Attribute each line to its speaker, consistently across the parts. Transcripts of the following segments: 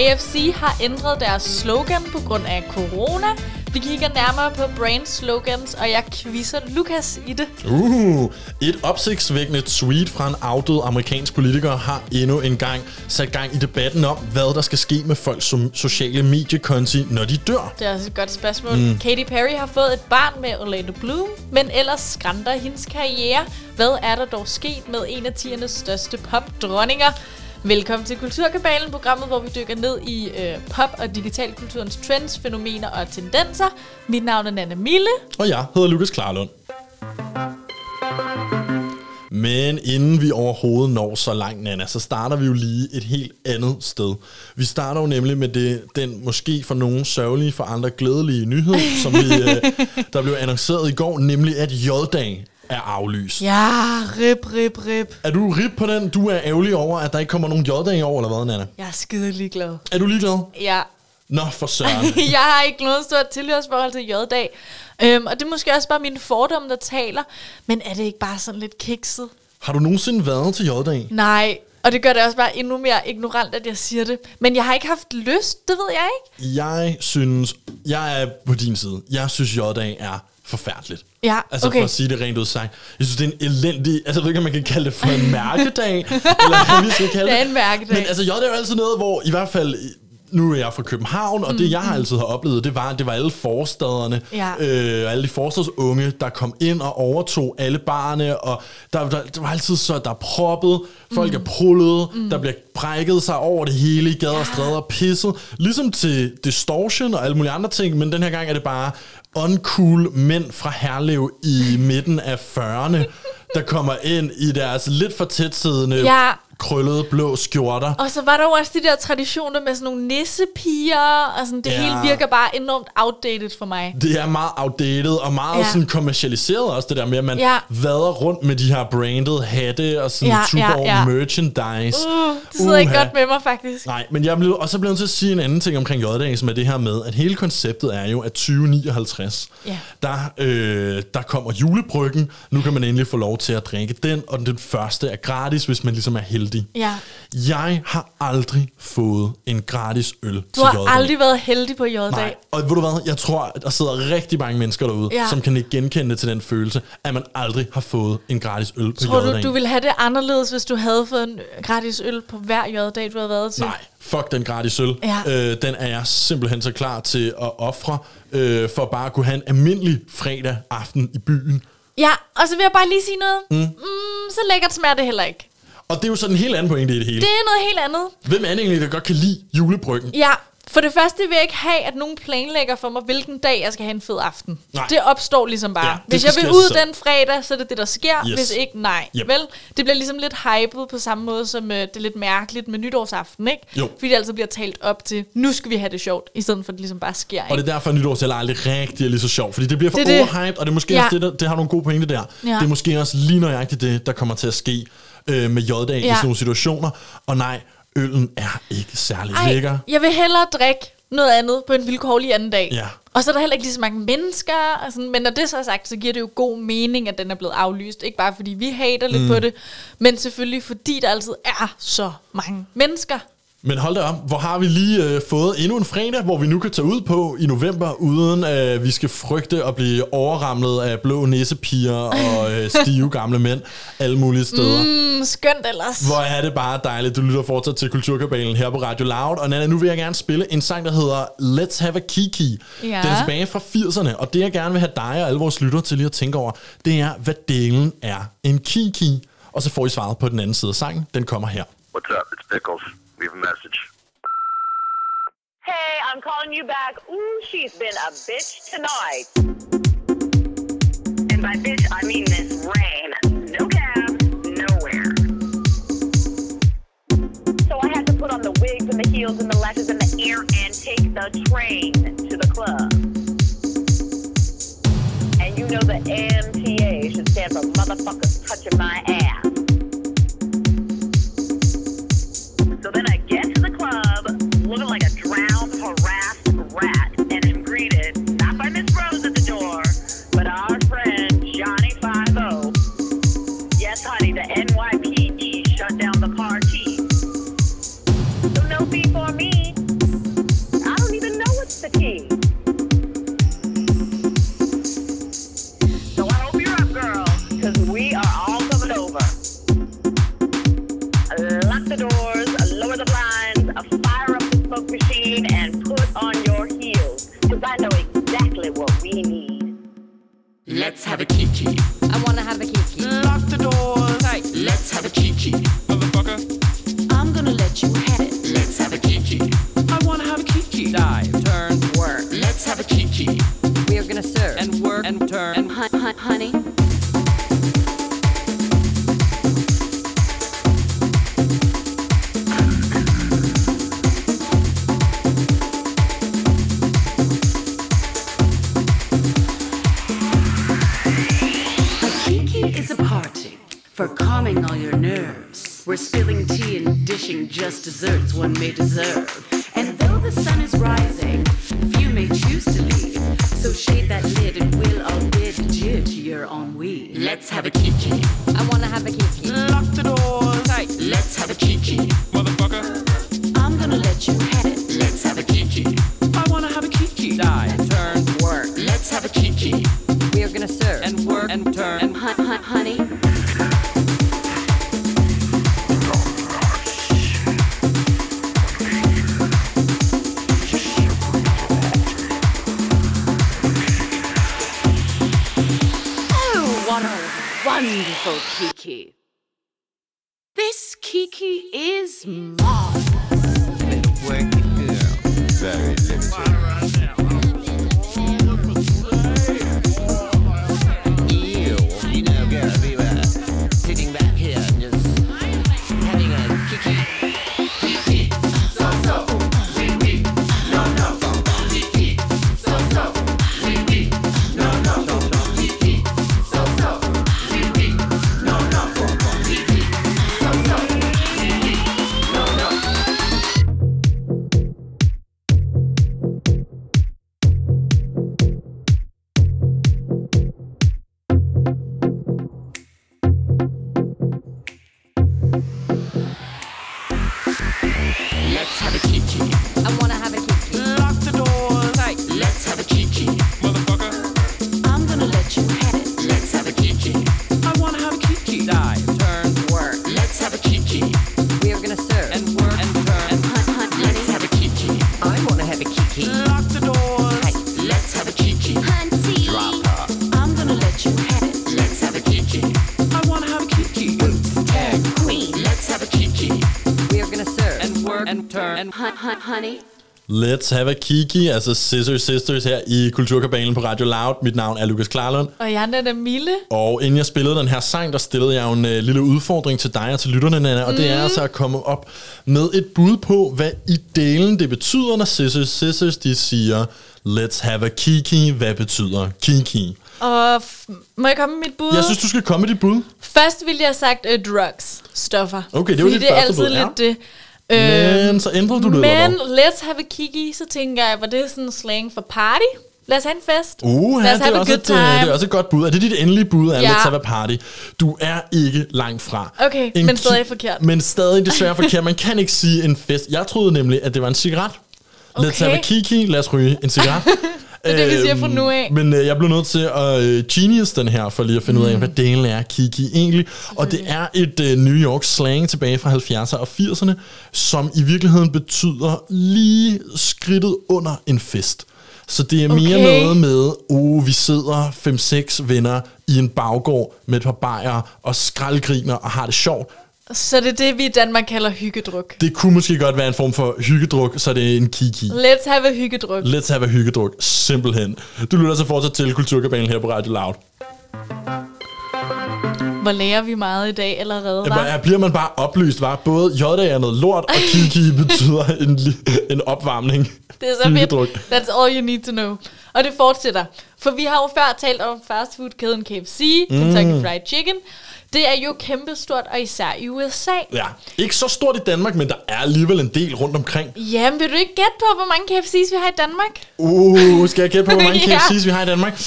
Speaker 1: KFC har ændret deres slogan på grund af corona. Vi kigger nærmere på brand slogans, og jeg quizzer Lukas i det.
Speaker 2: Uh, et opsigtsvækkende tweet fra en afdød amerikansk politiker har endnu en gang sat gang i debatten om, hvad der skal ske med folks som sociale mediekonti, når de dør.
Speaker 1: Det er også et godt spørgsmål. Mm. Katy Perry har fået et barn med Orlando Bloom, men ellers skrænder hendes karriere. Hvad er der dog sket med en af tidernes største popdronninger? Velkommen til Kulturkabalen, programmet, hvor vi dykker ned i øh, pop- og digitalkulturens trends, fænomener og tendenser. Mit navn er Nana Mille.
Speaker 2: Og jeg hedder Lukas Klarlund. Men inden vi overhovedet når så langt, Nana, så starter vi jo lige et helt andet sted. Vi starter jo nemlig med det, den måske for nogen sørgelige, for andre glædelige nyhed, som vi, øh, der blev annonceret i går, nemlig at J-dag er aflyst.
Speaker 1: Ja, rip, rip, rip.
Speaker 2: Er du rip på den? Du er ærgerlig over, at der ikke kommer nogen J-dag i år, eller hvad, Nana?
Speaker 1: Jeg er skide ligeglad.
Speaker 2: Er du ligeglad?
Speaker 1: Ja,
Speaker 2: Nå, for søren.
Speaker 1: jeg har ikke noget stort tilhørsforhold til J-dag. Øhm, og det er måske også bare mine fordomme, der taler. Men er det ikke bare sådan lidt kikset?
Speaker 2: Har du nogensinde været til J-dag?
Speaker 1: Nej, og det gør det også bare endnu mere ignorant, at jeg siger det. Men jeg har ikke haft lyst, det ved jeg ikke.
Speaker 2: Jeg synes, jeg er på din side. Jeg synes, J-dag er forfærdeligt.
Speaker 1: Ja,
Speaker 2: Altså
Speaker 1: okay.
Speaker 2: for at sige det rent ud sagt. Jeg synes, det er en elendig... Altså jeg ved ikke, om man kan kalde det for en mærkedag. eller hvad vi skal kalde
Speaker 1: Det er en mærkedag.
Speaker 2: Men altså, J er jo altid noget, hvor i hvert fald... Nu er jeg fra København, og det jeg altid har oplevet, det var, det var alle forstaderne,
Speaker 1: Mm, Ja.
Speaker 2: øh, alle de forstadsunge, der kom ind og overtog alle barne, og der, der, der var altid så, der er proppet, folk
Speaker 1: Mm.
Speaker 2: er prullet, der bliver brækket sig over det hele i gader og stræder og pisset. Ligesom til distortion og alle mulige andre ting, men den her gang er det bare uncool mænd fra Herlev i midten af 40'erne, der kommer ind i deres lidt for tætsiddende,
Speaker 1: Ja.
Speaker 2: krøllede blå skjorter.
Speaker 1: Og så var der jo også de der traditioner med sådan nogle nissepiger, og sådan, det
Speaker 2: Ja.
Speaker 1: hele virker bare enormt outdated for mig.
Speaker 2: Det er meget outdated og meget ja. Sådan kommercialiseret også, det der med, at man
Speaker 1: Ja.
Speaker 2: vader rundt med de her branded hatte og sådan
Speaker 1: Ja,
Speaker 2: ja,
Speaker 1: ja,
Speaker 2: merchandise.
Speaker 1: Uh, det sidder ikke
Speaker 2: Uha.
Speaker 1: godt med mig, faktisk.
Speaker 2: Nej, men jeg blev også blevet til at sige en anden ting omkring J-dag, som er det her med, at hele konceptet er jo, at 2059,
Speaker 1: Ja.
Speaker 2: der, øh, der kommer julebryggen. Nu kan man endelig få lov til at drikke den, og den første er gratis, hvis man ligesom er heldig.
Speaker 1: Ja.
Speaker 2: Jeg har aldrig fået en gratis øl
Speaker 1: Du
Speaker 2: til
Speaker 1: har
Speaker 2: J-dag.
Speaker 1: aldrig været heldig på J-dag.
Speaker 2: Nej, og ved du hvad, jeg tror, at der sidder rigtig mange mennesker derude,
Speaker 1: Ja.
Speaker 2: som kan ikke genkende til den følelse, at man aldrig har fået en gratis øl på
Speaker 1: Tror du, du ville have det anderledes, hvis du havde fået en gratis øl på hver J-dag, du havde været til?
Speaker 2: Nej, fuck den gratis øl.
Speaker 1: Ja.
Speaker 2: Øh, den er jeg simpelthen så klar til at ofre, øh, for bare at kunne have en almindelig fredag aften i byen.
Speaker 1: Ja, og så vil jeg bare lige sige noget. Mm. Mm, så lækkert smager det heller ikke.
Speaker 2: Og det er jo sådan en helt anden pointe i det hele.
Speaker 1: Det er noget helt andet.
Speaker 2: Hvem er det egentlig, der godt kan lide julebryggen?
Speaker 1: Ja, for det første vil jeg ikke have, at nogen planlægger for mig, hvilken dag jeg skal have en fed aften.
Speaker 2: Nej.
Speaker 1: Det opstår ligesom bare.
Speaker 2: Ja,
Speaker 1: Hvis jeg vil ud
Speaker 2: selv.
Speaker 1: den fredag, så er det det, der sker.
Speaker 2: Yes.
Speaker 1: Hvis ikke, nej.
Speaker 2: Yep.
Speaker 1: Vel? Det bliver ligesom lidt hypet på samme måde, som øh, det er lidt mærkeligt med nytårsaften, ikke?
Speaker 2: Jo.
Speaker 1: Fordi det altså bliver talt op til, nu skal vi have det sjovt, i stedet for at det ligesom bare sker,
Speaker 2: Og
Speaker 1: ikke?
Speaker 2: det er derfor, at nytårstal aldrig rigtig er lige så sjovt, fordi det bliver for
Speaker 1: Det det.
Speaker 2: overhyped, og det er måske
Speaker 1: Ja.
Speaker 2: også det, der, det har nogle gode pointe der.
Speaker 1: Ja.
Speaker 2: Det er måske også lige nøjagtigt det, der kommer til at ske øh, med J-dag ja. i sådan nogle situationer. Og nej, øllen er ikke særlig
Speaker 1: Ej,
Speaker 2: lækker.
Speaker 1: jeg vil hellere drikke noget andet på en vilkårlig anden dag.
Speaker 2: Ja.
Speaker 1: Og så er der heller ikke lige så mange mennesker. Og sådan, men når det så er sagt, så giver det jo god mening, at den er blevet aflyst. Ikke bare fordi vi hater lidt
Speaker 2: Mm.
Speaker 1: på det, men selvfølgelig fordi der altid er så mange mennesker.
Speaker 2: Men hold da op, hvor har vi lige øh, fået endnu en fredag, hvor vi nu kan tage ud på i november, uden at øh, vi skal frygte at blive overramlet af blå nissepiger og øh, stive gamle mænd alle mulige steder. Mm.
Speaker 1: Mm, skønt ellers.
Speaker 2: Hvor er det bare dejligt, du lytter fortsat til Kulturkabalen her på Radio Loud. Og Nana, nu vil jeg gerne spille en sang, der hedder Let's Have a Kiki.
Speaker 1: Ja.
Speaker 2: Den er tilbage fra 80'erne, og det jeg gerne vil have dig og alle vores lyttere til lige at tænke over, det er, hvad delen er en kiki. Og så får I svaret på den anden side af sangen. Den kommer her.
Speaker 3: What's up? It's Pickles. Leave a message.
Speaker 4: Hey, I'm calling you back. Ooh, she's been a bitch tonight. And by bitch, I mean this rain. No cab, nowhere. So I had to put on the wigs and the heels and the lashes and the ear and take the train to the club. And you know the MTA should stand for motherfuckers touching my ass. So then I
Speaker 5: people. dessert. marvelous.
Speaker 6: Little working girl.
Speaker 7: Very
Speaker 5: honey,
Speaker 7: Let's have a kiki,
Speaker 2: altså Scissor Sisters her i Kulturkabalen på Radio Loud. Mit navn er Lukas Klarlund.
Speaker 1: Og jeg er Mille.
Speaker 2: Og inden jeg spillede den her sang, der stillede jeg jo en uh, lille udfordring til dig og til lytterne, Nana, og det er altså at komme op med et bud på, hvad i delen det betyder, når Scissors Sisters de siger, let's have a kiki. Hvad betyder kiki?
Speaker 1: Og f- må jeg komme med mit bud?
Speaker 2: Jeg synes, du skal komme med dit bud.
Speaker 1: Først ville jeg have sagt uh, drugs, stoffer.
Speaker 2: Okay, det var
Speaker 1: Fordi
Speaker 2: dit
Speaker 1: det er
Speaker 2: første
Speaker 1: altid
Speaker 2: bud, ja.
Speaker 1: lidt det.
Speaker 2: Men så ændrede du det, eller
Speaker 1: Men
Speaker 2: hvad?
Speaker 1: let's have a kiki, så tænker jeg, var det sådan slang for party? Lad os have en fest.
Speaker 2: Uh,
Speaker 1: Lad
Speaker 2: ja,
Speaker 1: os
Speaker 2: det,
Speaker 1: have
Speaker 2: er
Speaker 1: a
Speaker 2: også
Speaker 1: good
Speaker 2: et, øh,
Speaker 1: time.
Speaker 2: det er også et godt bud. Er det dit endelige bud af
Speaker 1: Ja.
Speaker 2: Let's Have a Party? Du er ikke langt fra.
Speaker 1: Okay, men stadig forkert.
Speaker 2: Men stadig desværre forkert. Man kan ikke sige en fest. Jeg troede nemlig, at det var en cigaret. Let's
Speaker 1: Okay.
Speaker 2: have a kiki. Lad os ryge en cigaret.
Speaker 1: Det er det, vi siger fra nu af.
Speaker 2: Men øh, jeg blev nødt til at øh, genius den her, for lige at finde mm. ud af, hvad delen er kiki egentlig. Og det er et øh, New York slang tilbage fra 70'erne og 80'erne, som i virkeligheden betyder lige skridtet under en fest. Så det er mere
Speaker 1: Okay.
Speaker 2: noget med, oh, vi sidder 5-6 venner i en baggård med et par bajer og skraldgriner og har det sjovt.
Speaker 1: Så det er det, vi i Danmark kalder hyggedruk.
Speaker 2: Det kunne måske godt være en form for hyggedruk, så det er en kiki.
Speaker 1: Let's have a hyggedruk.
Speaker 2: Let's have a hyggedruk. Simpelthen. Du lytter så fortsat til Kulturkabalen her på Radio Loud.
Speaker 1: Hvor lærer vi meget i dag allerede,
Speaker 2: Ja,
Speaker 1: hva'?
Speaker 2: hvor bliver man bare oplyst, var Både JD er noget lort, og Kiki betyder en, en opvarmning.
Speaker 1: Det er så fedt.
Speaker 2: Hyggedruk.
Speaker 1: That's all you need to know. Og det fortsætter. For vi har jo før talt om fastfood-kæden KFC,
Speaker 2: Mm.
Speaker 1: Kentucky Fried Chicken. Det er jo kæmpestort, og især i USA.
Speaker 2: Ja, ikke så stort i Danmark, men der er alligevel en del rundt omkring.
Speaker 1: Jamen, vil du ikke gætte på, hvor mange KFC's vi har i Danmark?
Speaker 2: Uh, skal jeg gætte på, hvor mange
Speaker 1: Ja.
Speaker 2: KFC's vi har i Danmark?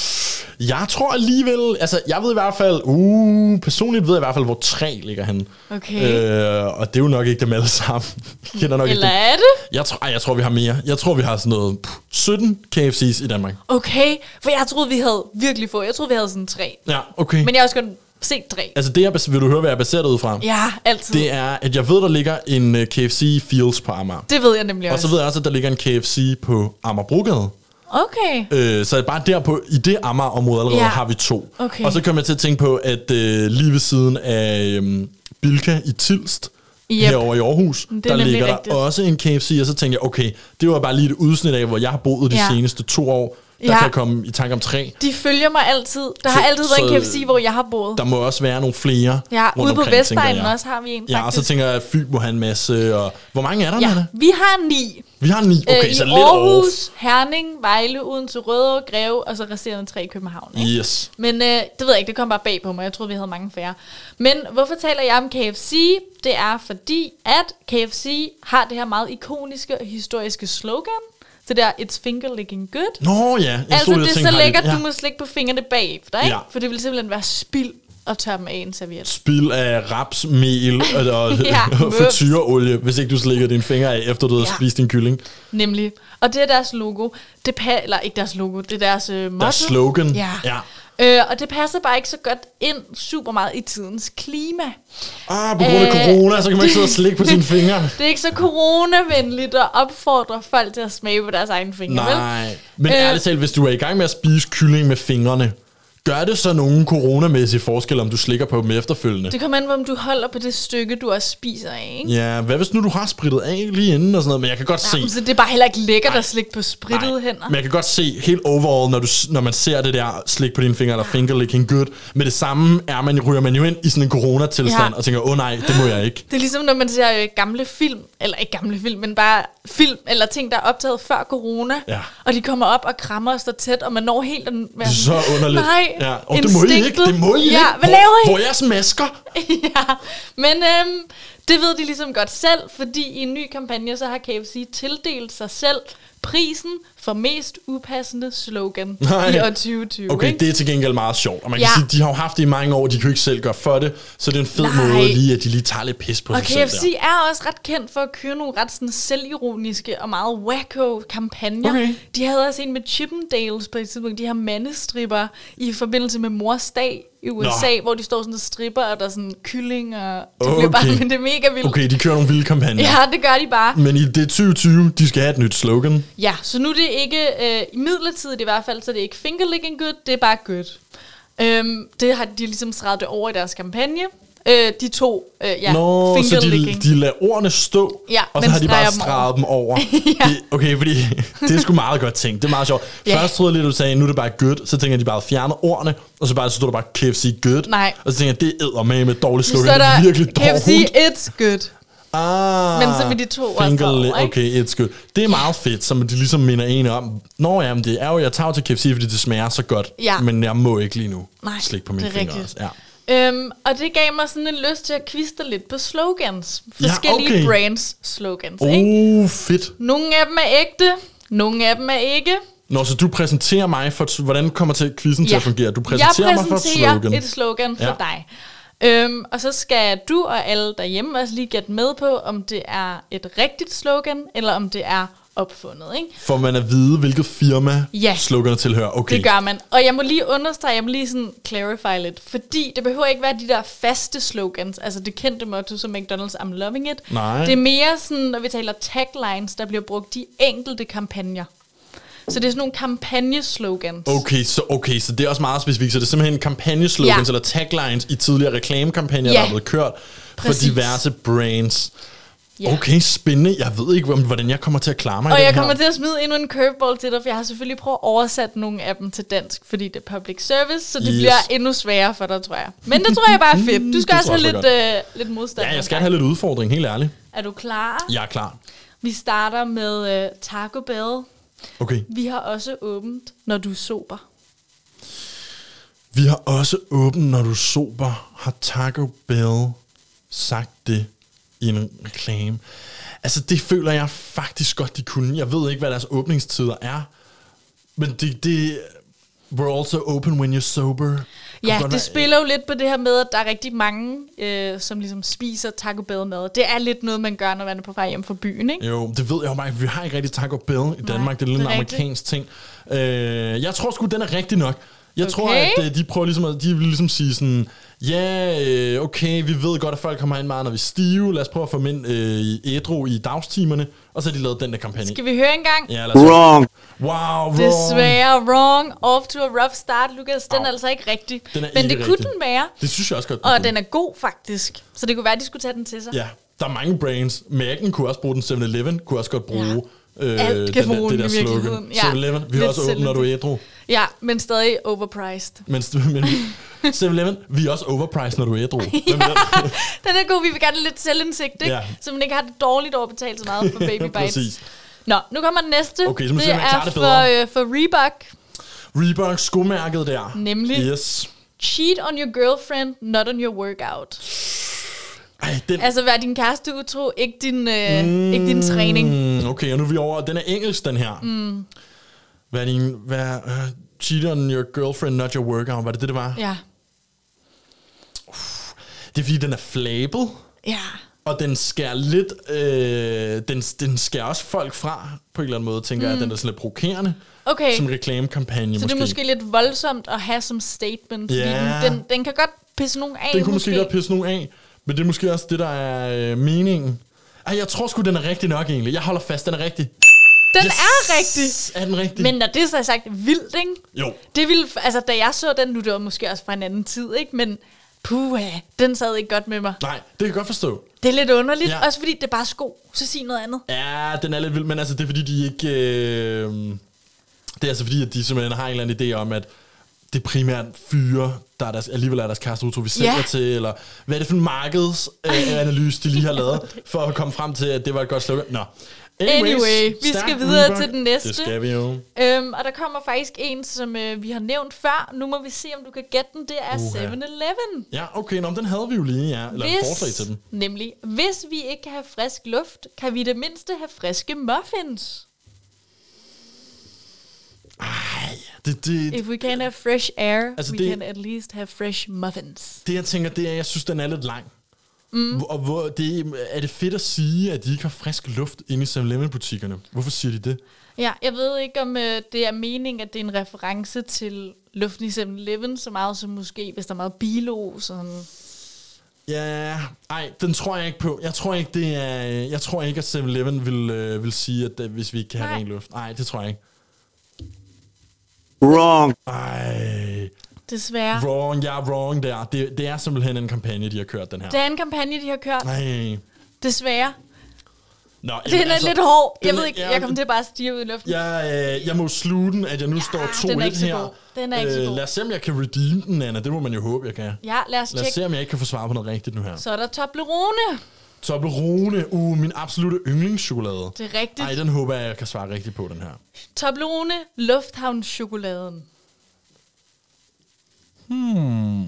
Speaker 2: Jeg tror alligevel, altså jeg ved i hvert fald, uh, personligt ved jeg i hvert fald, hvor tre ligger henne.
Speaker 1: Okay.
Speaker 2: Øh, og det er jo nok ikke dem alle sammen. Jeg kender nok
Speaker 1: Eller
Speaker 2: ikke
Speaker 1: er det?
Speaker 2: Jeg tror, ej, jeg tror, vi har mere. Jeg tror, vi har sådan noget pff, 17 KFC's i Danmark.
Speaker 1: Okay, for jeg troede, vi havde virkelig få. Jeg troede, vi havde sådan tre.
Speaker 2: Ja, okay.
Speaker 1: Men jeg har også kun set tre.
Speaker 2: Altså det, jeg, vil du høre, hvad jeg er baseret ud fra?
Speaker 1: Ja, altid.
Speaker 2: Det er, at jeg ved, der ligger en uh, KFC Fields på Amager.
Speaker 1: Det ved jeg nemlig
Speaker 2: Og
Speaker 1: også.
Speaker 2: så ved jeg også, at der ligger en KFC på Amagerbrogade.
Speaker 1: Okay.
Speaker 2: Øh, så bare der på, i det Amager-område allerede
Speaker 1: Ja.
Speaker 2: har vi to.
Speaker 1: Okay.
Speaker 2: Og så kom jeg til at tænke på, at øh, lige ved siden af øh, Bilka i Tilst,
Speaker 1: Yep.
Speaker 2: herovre i Aarhus,
Speaker 1: Det er
Speaker 2: der ligger
Speaker 1: rigtigt.
Speaker 2: der også en KFC, og så tænkte jeg, okay, det var bare lige et udsnit af, hvor jeg har boet de
Speaker 1: ja.
Speaker 2: seneste to år. Der
Speaker 1: Ja.
Speaker 2: kan komme i tanke om tre.
Speaker 1: De følger mig altid. Der
Speaker 2: Så-
Speaker 1: har altid været en KFC, hvor jeg har boet.
Speaker 2: Der må også være nogle flere
Speaker 1: Ja, ude på Vestegnen også har vi en,
Speaker 2: Ja, og så
Speaker 1: faktisk.
Speaker 2: tænker jeg, at Fyn må have en masse. Og hvor mange er der,
Speaker 1: Ja,
Speaker 2: Nana?
Speaker 1: vi har ni.
Speaker 2: Vi har ni. Okay,
Speaker 1: Øh,
Speaker 2: så lidt off.
Speaker 1: Aarhus, Herning, Vejle, Odense, Rødovre, Greve, og så resterende tre i København. Ikke?
Speaker 2: Yes.
Speaker 1: Men øh, det ved jeg ikke, det kom bare bag på mig. Jeg troede, vi havde mange færre. Men hvorfor taler jeg om KFC? Det er fordi, at KFC har det her meget ikoniske og historiske slogan. Det der, it's finger licking good.
Speaker 2: Nå ja, jeg
Speaker 1: altså,
Speaker 2: stod
Speaker 1: det er så
Speaker 2: har
Speaker 1: lækkert,
Speaker 2: ja.
Speaker 1: du må slikke på fingrene bagefter, ikke?
Speaker 2: Ja.
Speaker 1: For det vil simpelthen være spild at tørre dem af en serviet.
Speaker 2: Spild af rapsmel og, og
Speaker 1: Ja, mums.
Speaker 2: frityreolie, hvis ikke du slikker dine fingre af, efter du har
Speaker 1: Ja.
Speaker 2: spist din kylling.
Speaker 1: Nemlig. Og det er deres logo. Det pa- eller ikke deres logo, det er deres øh, motto.
Speaker 2: Deres slogan.
Speaker 1: Ja.
Speaker 2: ja.
Speaker 1: Øh, og det passer bare ikke så godt ind super meget i tidens klima.
Speaker 2: Ah, på grund af
Speaker 1: Øh,
Speaker 2: corona, så kan man ikke sidde og slikke på sine fingre.
Speaker 1: Det er ikke så coronavenligt at opfordre folk til at smage på deres egne fingre, vel?
Speaker 2: Nej. Men
Speaker 1: Øh.
Speaker 2: ærligt talt, hvis du er i gang med at spise kylling med fingrene, gør det så nogen coronamæssig forskel, om du slikker på dem efterfølgende?
Speaker 1: Det kommer an på, om du holder på det stykke, du også spiser af, ikke?
Speaker 2: Ja, hvad hvis nu du har sprittet af lige inden og sådan noget, men jeg kan godt se...
Speaker 1: Jamen, så det er bare heller ikke lækkert
Speaker 2: Nej.
Speaker 1: at slikke på sprittede hænder.
Speaker 2: Men jeg kan godt se helt overall, når, du, når man ser det der slik på dine fingre, eller finger licking good, med det samme er man, ryger man jo ind i sådan en coronatilstand,
Speaker 1: Ja.
Speaker 2: ja. og tænker, åh oh, nej, det må jeg ikke.
Speaker 1: Det er ligesom, når man ser øh, gamle film, eller ikke gamle film, men bare film, eller ting, der er optaget før corona,
Speaker 2: Ja.
Speaker 1: og de kommer op og krammer og står tæt, og man når helt at være
Speaker 2: Det så underligt.
Speaker 1: Nej,
Speaker 2: ja. Og det må I ikke, det må I
Speaker 1: ja,
Speaker 2: ikke.
Speaker 1: hvad
Speaker 2: hvor,
Speaker 1: laver I?
Speaker 2: Hvor er jeres masker?
Speaker 1: ja, men øhm, det ved de ligesom godt selv, fordi i en ny kampagne, så har KFC tildelt sig selv prisen for mest upassende slogan
Speaker 2: Nej.
Speaker 1: i år 2020.
Speaker 2: Okay,
Speaker 1: ikke?
Speaker 2: det er til gengæld meget sjovt. Og man kan
Speaker 1: Ja.
Speaker 2: sige, de har jo haft det i mange år, de kan jo ikke selv gøre for det, så det er en fed
Speaker 1: Nej.
Speaker 2: måde lige, at de lige tager lidt pis på
Speaker 1: Og
Speaker 2: sig selv
Speaker 1: KFC
Speaker 2: der.
Speaker 1: er også ret kendt for at køre nogle ret sådan selvironiske og meget wacko kampagner.
Speaker 2: Okay.
Speaker 1: De havde også en med Chippendales på et tidspunkt, de her mandestripper i forbindelse med mors dag i USA,
Speaker 2: Nå.
Speaker 1: hvor de står sådan og stripper, og der er sådan kylling, og det
Speaker 2: Okay.
Speaker 1: bliver bare, men det er mega vildt.
Speaker 2: Okay, de kører nogle vilde kampagner.
Speaker 1: Ja, det gør de bare.
Speaker 2: Men i det 2020, de skal have et nyt slogan.
Speaker 1: Ja, så nu er det ikke, øh, i midlertidigt i hvert fald, så det er ikke finger licking good, det er bare good. Øhm, det har de ligesom streget det over i deres kampagne. Øh, de to, øh, ja,
Speaker 2: Nå, så de, de lader ordene stå,
Speaker 1: Ja,
Speaker 2: og så har de bare
Speaker 1: dem
Speaker 2: streget dem over.
Speaker 1: Ja.
Speaker 2: det, okay, fordi det er sgu meget godt tænkt. Det er meget sjovt.
Speaker 1: Ja.
Speaker 2: Først troede jeg lidt, du sagde, nu er det bare good. Så tænker jeg, de bare fjerner ordene, og så bare så stod der bare KFC good.
Speaker 1: Nej.
Speaker 2: Og så tænker jeg, det er med med dårligt
Speaker 1: Så
Speaker 2: slogan. Det er virkelig
Speaker 1: KFC,
Speaker 2: dårligt.
Speaker 1: it's good.
Speaker 2: Ah,
Speaker 1: Men så vil de to også over, ikke?
Speaker 2: Okay, it's good. Det er meget fedt, som de ligesom minder en om. Nå ja, men det er jo, jeg tager til KFC, fordi det smager så godt.
Speaker 1: Ja.
Speaker 2: Men jeg må ikke lige nu
Speaker 1: Nej,
Speaker 2: slikke på mine fingre
Speaker 1: rigtigt.
Speaker 2: også. Ja.
Speaker 1: Øhm, og det gav mig sådan en lyst til at kviste lidt på slogans.
Speaker 2: Ja,
Speaker 1: Forskellige
Speaker 2: okay.
Speaker 1: brands slogans, ikke?
Speaker 2: Oh, fedt.
Speaker 1: Nogle af dem er ægte, nogle af dem er ikke.
Speaker 2: Nå, så du præsenterer mig for, hvordan kommer til quizzen til at fungere? Du præsenterer,
Speaker 1: jeg
Speaker 2: mig for et
Speaker 1: præsenterer
Speaker 2: slogan.
Speaker 1: et slogan for
Speaker 2: Ja.
Speaker 1: dig. Øhm, og så skal du og alle derhjemme også lige gætte med på, om det er et rigtigt slogan, eller om det er opfundet, ikke?
Speaker 2: For man at vide, hvilket firma
Speaker 1: Ja.
Speaker 2: sloganet tilhører. Okay.
Speaker 1: Det gør man. Og jeg må lige understrege, jeg må lige sådan clarify lidt, fordi det behøver ikke være de der faste slogans, altså det kendte motto som McDonald's, I'm loving it.
Speaker 2: Nej.
Speaker 1: Det er mere sådan, når vi taler taglines, der bliver brugt de enkelte kampagner. Så det er sådan nogle kampagneslogans.
Speaker 2: Okay så, okay, så det er også meget specifikt. Så det er simpelthen kampagneslogans
Speaker 1: Ja.
Speaker 2: eller taglines i tidligere reklamekampagner,
Speaker 1: Ja.
Speaker 2: der er blevet kørt for
Speaker 1: Præcis.
Speaker 2: diverse brands.
Speaker 1: Ja.
Speaker 2: Okay, spændende. Jeg ved ikke, hvordan jeg kommer til at klare mig
Speaker 1: Og
Speaker 2: i
Speaker 1: jeg
Speaker 2: her.
Speaker 1: kommer til at smide endnu en curveball til dig, for jeg har selvfølgelig prøvet at oversætte nogle af dem til dansk, fordi det er public service, så det
Speaker 2: Yes.
Speaker 1: bliver endnu sværere for dig, tror jeg. Men det tror jeg bare er fedt. Du skal
Speaker 2: Det
Speaker 1: også have lidt, øh, lidt modstand.
Speaker 2: Ja, jeg skal have lidt udfordring, helt ærligt.
Speaker 1: Er du klar?
Speaker 2: Jeg er klar.
Speaker 1: Vi starter med øh, Taco Bell.
Speaker 2: Okay.
Speaker 1: Vi har også åbent, når du er sober.
Speaker 2: Vi har også åbent, når du er sober, har Taco Bell sagt det i en reklame. Altså, det føler jeg faktisk godt, de kunne. Jeg ved ikke, hvad deres åbningstider er. Men det, det We're also open when you're sober.
Speaker 1: Ja, det spiller jo lidt på det her med, at der er rigtig mange, øh, som ligesom spiser Taco Bell mad. Det er lidt noget, man gør, når man er på vej hjem fra byen, ikke?
Speaker 2: Jo, det ved jeg jo bare. Vi har ikke rigtig Taco Bell i Danmark. det er lidt en
Speaker 1: er
Speaker 2: amerikansk ting. Øh, jeg tror sgu, den er rigtig nok. Jeg tror,
Speaker 1: Okay.
Speaker 2: at øh, de prøver ligesom at, de vil ligesom sige sådan, ja, øh, okay, vi ved godt, at folk kommer ind meget, når vi er stive. Lad os prøve at få dem ind øh, i ædru i dagstimerne. Og så har de lavet den der kampagne.
Speaker 1: Skal vi høre en gang?
Speaker 2: Ja, lad os Wrong. Wow, wrong.
Speaker 1: Desværre wrong. Off to a rough start, Lukas. Den er altså ikke rigtig.
Speaker 2: Den er
Speaker 1: Men det kunne
Speaker 2: rigtig.
Speaker 1: den være.
Speaker 2: Det synes jeg også godt.
Speaker 1: Og
Speaker 2: kunne.
Speaker 1: den er god, faktisk. Så det kunne være, at de skulle tage den til sig.
Speaker 2: Ja, der er mange brains. Mac'en kunne også bruge den. 7-Eleven kunne også godt bruge øh,
Speaker 1: Alt kan
Speaker 2: den,
Speaker 1: bruge
Speaker 2: det
Speaker 1: den
Speaker 2: der
Speaker 1: i
Speaker 2: slogan.
Speaker 1: Ja.
Speaker 2: 7-Eleven, vi har
Speaker 1: Lidt
Speaker 2: også åbent, når du er ædru.
Speaker 1: Ja, men stadig overpriced.
Speaker 2: Men, men 7-Eleven, vi er også overpriced, når du er ædru. Er den?
Speaker 1: Er god. Vi vil gerne lidt selvindsigt, ikke?
Speaker 2: Ja.
Speaker 1: Så man ikke har det dårligt over at betale så meget for Baby Bites.
Speaker 2: Præcis.
Speaker 1: Nå, nu kommer den næste.
Speaker 2: Okay, så
Speaker 1: det er
Speaker 2: det
Speaker 1: for, øh, for Reebok.
Speaker 2: Reebok skomærket der.
Speaker 1: Nemlig.
Speaker 2: Yes.
Speaker 1: Cheat on your girlfriend, not on your workout.
Speaker 2: Ej, den...
Speaker 1: Altså, vær din kæreste utro, ikke din, øh, mm. ikke din træning.
Speaker 2: Mm, okay, og nu er vi over. Den er engelsk, den her.
Speaker 1: Mm.
Speaker 2: Hvad er din... Hvad, uh, cheat on your girlfriend, not your workout. Var det det, det var?
Speaker 1: Ja.
Speaker 2: Det er fordi, den er flabet.
Speaker 1: Ja.
Speaker 2: Og den skærer lidt... Øh, den, den skærer også folk fra, på en eller anden måde, tænker mm. jeg. Den er sådan lidt provokerende.
Speaker 1: Okay.
Speaker 2: Som reklamekampagne,
Speaker 1: Så
Speaker 2: måske.
Speaker 1: det er måske lidt voldsomt at have som statement,
Speaker 2: Ja.
Speaker 1: den, den, den kan godt pisse nogen af.
Speaker 2: Den kunne måske godt pisse nogen af. Men det er måske også det, der er øh, meningen. Ej, jeg tror sgu, den er rigtig nok egentlig. Jeg holder fast, den er rigtig.
Speaker 1: Den
Speaker 2: Yes!
Speaker 1: er rigtig.
Speaker 2: Er den rigtig?
Speaker 1: Men når det så er sagt, vildt, ikke?
Speaker 2: Jo.
Speaker 1: Det ville, altså da jeg så den, nu det var måske også fra en anden tid, ikke? Men puha, den sad ikke godt med mig.
Speaker 2: Nej, det kan jeg godt forstå.
Speaker 1: Det er lidt underligt,
Speaker 2: Ja.
Speaker 1: også fordi det er bare sko, så sig noget andet.
Speaker 2: Ja, den er lidt vild, men altså, det er fordi, de ikke... Øh, det er altså fordi, at de simpelthen har en eller anden idé om, at det er primært fyre, der er deres, alligevel er deres kæreste utro, vi sælger til, eller hvad er det for en markedsanalyse, øh, analyse, de lige har lavet, for at komme frem til, at det var et godt slogan. Nå.
Speaker 1: Anyway, vi skal videre
Speaker 2: Reebok.
Speaker 1: til den næste.
Speaker 2: Det skal vi jo.
Speaker 1: Øhm, og der kommer faktisk en, som øh, vi har nævnt før. Nu må vi se, om du kan gætte den. Det er
Speaker 2: Uha.
Speaker 1: 7-Eleven.
Speaker 2: Ja, okay, nå, den havde vi jo lige, ja. Eller et forslag til den.
Speaker 1: Nemlig, hvis vi ikke kan have frisk luft, kan vi det mindste have friske muffins.
Speaker 2: Det, det,
Speaker 1: If we can have fresh air,
Speaker 2: Altså,
Speaker 1: altså we
Speaker 2: det-
Speaker 1: can at least have fresh muffins.
Speaker 2: det, jeg tænker, det er, jeg synes, den er lidt lang.
Speaker 1: Mm.
Speaker 2: Og hvor, det, er det fedt at sige, at de ikke har frisk luft inde i 7-Eleven-butikkerne? Hvorfor siger de det?
Speaker 1: Ja, jeg ved ikke, om øh, det er meningen, at det er en reference til luften i 7-Eleven, så meget som måske, hvis der er meget bilo, sådan...
Speaker 2: Ja, ej, den tror jeg ikke på. Jeg tror ikke, det er, jeg tror ikke at 7-Eleven vil, øh, vil sige, at øh, hvis vi ikke kan have
Speaker 1: Nej.
Speaker 2: ren luft. Nej, det tror jeg ikke.
Speaker 8: Wrong.
Speaker 2: Ej,
Speaker 1: Desværre.
Speaker 2: wrong, ja, wrong der. Det, det er simpelthen en kampagne, de har kørt, den her.
Speaker 1: Det er en kampagne, de har kørt.
Speaker 2: Nej.
Speaker 1: Desværre.
Speaker 2: Nå,
Speaker 1: Den er lidt hård. Jeg ved ikke,
Speaker 2: ja,
Speaker 1: jeg kommer til bare at stige ud i luften.
Speaker 2: Jeg, øh, jeg må sluge den, at jeg nu ja, står 2-1
Speaker 1: den er ikke så
Speaker 2: her.
Speaker 1: Den er ikke så god.
Speaker 2: lad os se, om jeg kan redeem den, Anna. Det må man jo håbe, jeg kan.
Speaker 1: Ja, lad os
Speaker 2: Lad os se, om jeg ikke kan få svar på noget rigtigt nu her.
Speaker 1: Så er der Toblerone.
Speaker 2: Toblerone, uh, min absolute yndlingschokolade.
Speaker 1: Det er rigtigt.
Speaker 2: Ej, den håber jeg, jeg kan svare rigtigt på, den her.
Speaker 1: Toblerone Lufthavnschokoladen.
Speaker 2: Hmm.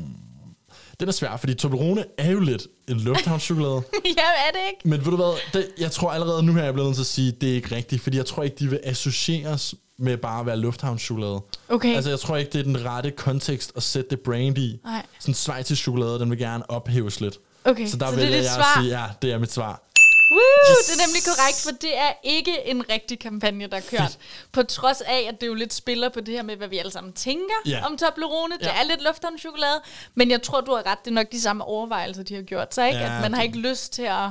Speaker 2: Den er svær, fordi Toblerone er jo lidt en lufthavnschokolade.
Speaker 1: ja, er det ikke?
Speaker 2: Men ved du hvad, det, jeg tror allerede nu her, jeg er blevet nødt til at sige, at det er ikke rigtigt, fordi jeg tror ikke, de vil associeres med bare at være lufthavnschokolade.
Speaker 1: Okay.
Speaker 2: Altså, jeg tror ikke, det er den rette kontekst at sætte det brand i.
Speaker 1: Nej.
Speaker 2: Sådan en schweizisk chokolade, den vil gerne ophæves lidt.
Speaker 1: Okay,
Speaker 2: så der
Speaker 1: så det er dit
Speaker 2: jeg
Speaker 1: svar?
Speaker 2: sige, ja, det er mit svar.
Speaker 1: Woo,
Speaker 2: Yes.
Speaker 1: Det er nemlig korrekt, for det er ikke en rigtig kampagne, der er kørt. På trods af, at det jo lidt spiller på det her med, hvad vi alle sammen tænker
Speaker 2: Ja.
Speaker 1: om Toblerone. Det
Speaker 2: Ja.
Speaker 1: er lidt lufthavnschokolade, men jeg tror, du har ret. Det er nok de samme overvejelser, de har gjort sig. Ikke?
Speaker 2: Ja,
Speaker 1: at man har
Speaker 2: det-
Speaker 1: ikke lyst til at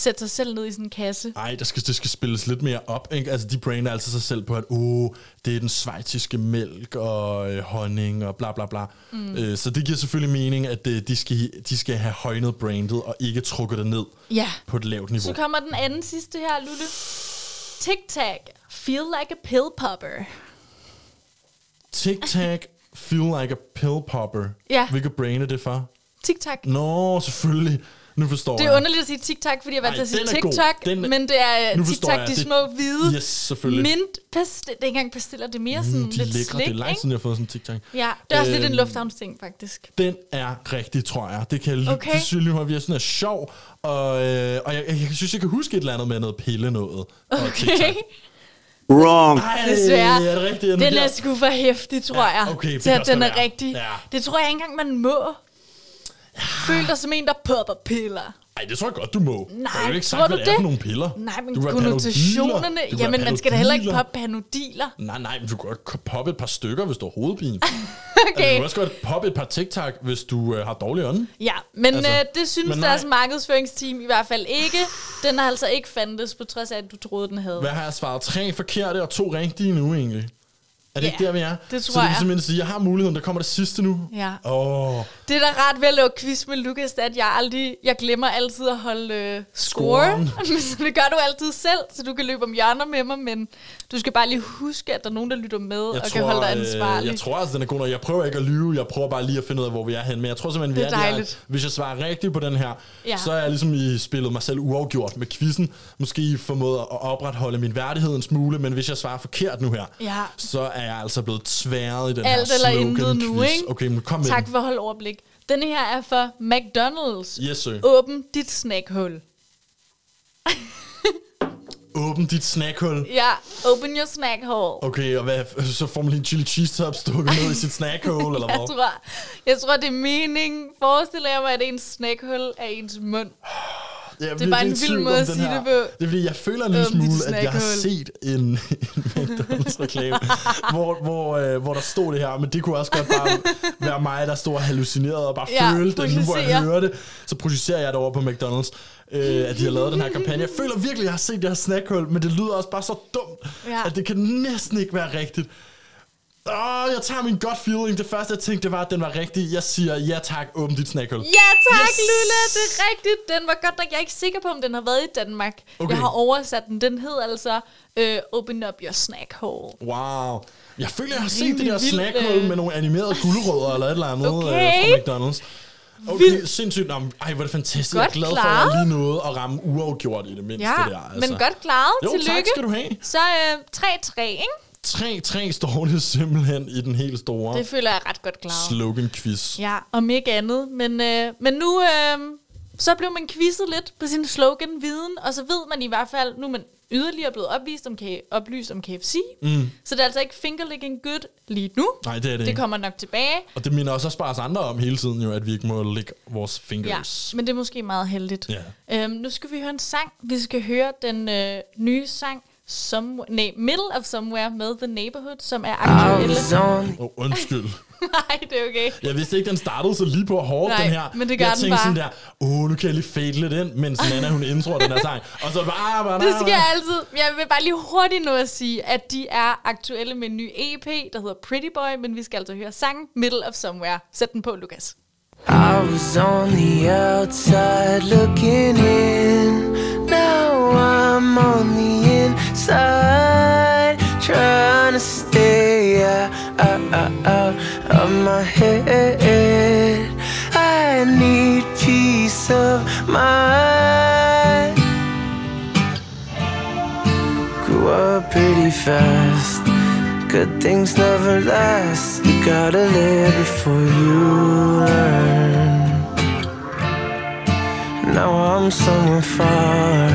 Speaker 1: sætte sig selv ned i sådan en kasse.
Speaker 2: Ej, der skal, det skal spilles lidt mere op. Ikke? Altså, de brander altid sig selv på, at oh, det er den schweiziske mælk og øh, honning og bla bla bla. Mm. Øh, så det giver selvfølgelig mening, at øh, de, skal, de skal have højnet brandet og ikke trukket det ned
Speaker 1: Ja.
Speaker 2: på et lavt niveau.
Speaker 1: Så kommer den anden sidste her, Lulu. Tic Tac. Feel like a pill popper.
Speaker 2: Tic Tac, feel like a pill popper.
Speaker 1: Ja.
Speaker 2: Hvilket brand er det for?
Speaker 1: Tic Tac.
Speaker 2: Nå, selvfølgelig. Nu forstår
Speaker 1: Det
Speaker 2: jeg.
Speaker 1: er underligt at sige TikTok, fordi jeg var
Speaker 2: Ej,
Speaker 1: til at sige
Speaker 2: er.
Speaker 1: TikTok,
Speaker 2: Den er-
Speaker 1: men det er uh,
Speaker 2: forstår
Speaker 1: TikTok,
Speaker 2: jeg.
Speaker 1: de
Speaker 2: Det-
Speaker 1: små hvide
Speaker 2: Yes, selvfølgelig.
Speaker 1: mint pastil. Det er ikke engang pastiller, det er mere sådan
Speaker 2: Mm, de er
Speaker 1: lidt
Speaker 2: lækre.
Speaker 1: slik,
Speaker 2: det er lang
Speaker 1: ikke?
Speaker 2: siden, jeg har fået sådan en Tic Tac.
Speaker 1: Ja, det er også lidt en
Speaker 2: Øhm,
Speaker 1: lufthavnsting, faktisk.
Speaker 2: Den er rigtig, tror jeg. Det kan jeg
Speaker 1: Okay.
Speaker 2: okay. synes lige, at vi er sådan er sjov. Og, øh, og jeg, jeg, synes, jeg kan huske et eller andet med noget pille noget. Og TikTok.
Speaker 1: Okay.
Speaker 9: Wrong.
Speaker 2: Ej,
Speaker 1: Desværre.
Speaker 2: er det rigtigt?
Speaker 1: Den er sgu for hæftig, tror
Speaker 2: Ja,
Speaker 1: jeg.
Speaker 2: okay, det
Speaker 1: at
Speaker 2: også
Speaker 1: den er
Speaker 2: være.
Speaker 1: rigtig.
Speaker 2: Ja.
Speaker 1: Det tror jeg ikke engang, man må. Føl dig som en, der popper piller.
Speaker 2: Ej, det tror jeg godt, du må.
Speaker 1: Nej,
Speaker 2: jeg ikke
Speaker 1: tror
Speaker 2: sagt,
Speaker 1: du
Speaker 2: hvad det er for nogle piller.
Speaker 1: Nej, men
Speaker 2: Du
Speaker 1: konnotationerne... Jamen, man skal da heller ikke poppe panodiler.
Speaker 2: Nej, nej, men du kan godt poppe et par stykker, hvis du har hovedpine. okay. Altså, du kan også godt poppe et par TikTok, hvis du øh, har dårlig ånde.
Speaker 1: Ja, men
Speaker 2: Altså,
Speaker 1: altså, øh, det synes
Speaker 2: men nej.
Speaker 1: deres markedsføringsteam i hvert fald ikke. Den har altså ikke fandtes, på trods af, at du troede, den havde.
Speaker 2: Hvad har jeg svaret? Tre forkerte og to rigtige nu, egentlig. Er det
Speaker 1: Ja,
Speaker 2: ikke der, vi er?
Speaker 1: det
Speaker 2: Så
Speaker 1: tror
Speaker 2: det vil
Speaker 1: jeg.
Speaker 2: simpelthen sige, at jeg har muligheden. Der kommer det sidste nu.
Speaker 1: Ja.
Speaker 2: Åh,
Speaker 1: Det, der er ret ved at lave quiz med Lukas, det er, at jeg, aldrig, jeg glemmer altid at holde øh, score.
Speaker 2: Scoren.
Speaker 1: så det gør du altid selv, så du kan løbe om hjørner med mig, men du skal bare lige huske, at der er nogen, der lytter med og kan holde dig ansvarlig.
Speaker 2: Øh, jeg tror altså, den er god nok. Jeg prøver ikke at lyve. Jeg prøver bare lige at finde ud af, hvor vi er henne. Men jeg tror simpelthen, vi
Speaker 1: Det er
Speaker 2: er, der.
Speaker 1: dejligt.
Speaker 2: Hvis jeg svarer rigtigt på den her,
Speaker 1: Ja.
Speaker 2: så er jeg ligesom i spillet mig selv uafgjort med quizzen. Måske formået at opretholde min værdighed en smule, men hvis jeg svarer forkert nu her,
Speaker 1: Ja.
Speaker 2: så er jeg altså blevet tværet i den
Speaker 1: Alt
Speaker 2: her
Speaker 1: eller intet nu, ikke?
Speaker 2: Okay, men kom med
Speaker 1: Tak
Speaker 2: den.
Speaker 1: for at holde overblik. Denne her er for McDonald's.
Speaker 2: Yes, sir.
Speaker 1: Åbn dit snackhul.
Speaker 2: Åbn dit snackhul.
Speaker 1: Ja, open your snack hole.
Speaker 2: Okay, og hvad, så får man lige en chili cheese top stukket ned i sit snackhole, eller
Speaker 1: Jeg
Speaker 2: hvad?
Speaker 1: tror, jeg tror, det er meningen. Forestiller jeg mig, at ens snackhul er ens mund.
Speaker 2: Jeg
Speaker 1: Det er bare en vild måde at sige
Speaker 2: her.
Speaker 1: det på.
Speaker 2: Det er fordi, jeg føler en lille
Speaker 1: dit
Speaker 2: smule, at jeg har set en, en McDonald's-reklame, hvor, hvor, øh, hvor der stod det her, men det kunne også godt bare være mig, der stod og hallucinerede og bare
Speaker 1: Ja,
Speaker 2: følte det. Nu hvor jeg hører det, så projicerer jeg det over på McDonald's, øh, at de har lavet den her kampagne. Jeg føler virkelig, at jeg har set det her snackhul, men det lyder også bare så dumt,
Speaker 1: Ja.
Speaker 2: at det kan næsten ikke være rigtigt. Åh, jeg tager min gut feeling. Det første, jeg tænkte, det var, at den var rigtig. Jeg siger, ja tak, åbn dit snackhul.
Speaker 1: Ja tak,
Speaker 2: Yes!
Speaker 1: Lula, det er rigtigt. Den var godt nok. Jeg er ikke sikker på, om den har været i Danmark.
Speaker 2: Okay.
Speaker 1: Jeg har oversat den. Den hed altså øh, Open Up Your Snack Hole.
Speaker 2: Wow. Jeg føler, jeg har set det der
Speaker 1: vild,
Speaker 2: snackhul
Speaker 1: øh.
Speaker 2: med nogle animerede guldrødder eller et eller andet
Speaker 1: Okay.
Speaker 2: øh, fra McDonald's. Okay,
Speaker 1: Vildt.
Speaker 2: sindssygt. Nå, ej, hvor er det fantastisk.
Speaker 1: Godt
Speaker 2: jeg er glad for, at
Speaker 1: klaret.
Speaker 2: jeg lige nåede at ramme uafgjort i det mindste
Speaker 1: Ja,
Speaker 2: der. altså.
Speaker 1: men godt klaret.
Speaker 2: Jo,
Speaker 1: Tillykke.
Speaker 2: tak skal du have.
Speaker 1: Så øh, 3-3, ikke?
Speaker 2: 3-3 står det simpelthen i den helt store
Speaker 1: Det føler jeg ret godt klaret.
Speaker 2: slogan-quiz.
Speaker 1: Ja, om ikke andet. Men, øh, men nu øh, så blev man quizzet lidt på sin slogan-viden, og så ved man i hvert fald, nu er man yderligere blevet opvist om, K- oplyst om KFC.
Speaker 2: Mm.
Speaker 1: Så det er altså ikke fingerlicking good lige nu.
Speaker 2: Nej, det er det,
Speaker 1: Det
Speaker 2: ikke.
Speaker 1: kommer nok tilbage.
Speaker 2: Og det minder også også bare os andre om hele tiden, jo, at vi ikke må lægge vores
Speaker 1: Ja,
Speaker 2: fingers.
Speaker 1: men det er måske meget heldigt.
Speaker 2: Ja.
Speaker 1: Øhm, nu skal vi høre en sang. Vi skal høre den øh, nye sang, Somewhere, nej, Middle of Somewhere med The Neighborhood, som er aktuelle.
Speaker 2: Åh, oh, undskyld.
Speaker 1: Nej, det er okay.
Speaker 2: Jeg vidste ikke, den startede så lige på hårdt,
Speaker 1: Nej,
Speaker 2: den her.
Speaker 1: men det gør
Speaker 2: jeg
Speaker 1: den
Speaker 2: tænkte
Speaker 1: bare.
Speaker 2: sådan der, åh, nu kan jeg lige fade lidt ind, mens Nana, hun introer den her sang. Og så bare, bare,
Speaker 1: Det skal jeg altid. Jeg vil bare lige hurtigt nå at sige, at de er aktuelle med en ny EP, der hedder Pretty Boy, men vi skal altså høre sangen Middle of Somewhere. Sæt den på, Lukas.
Speaker 10: I was on the outside looking in. Now I'm on the inside, trying to stay out, out, out, of my head. I need peace of mind. Grew up pretty fast. Good things never last. You gotta live before you learn. Now I'm somewhere far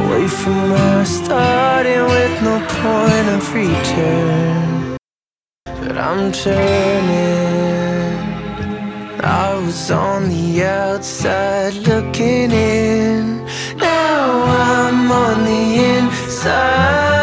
Speaker 10: away from where I started with no point of return. But I'm turning. I was on the outside looking in. Now I'm on the inside,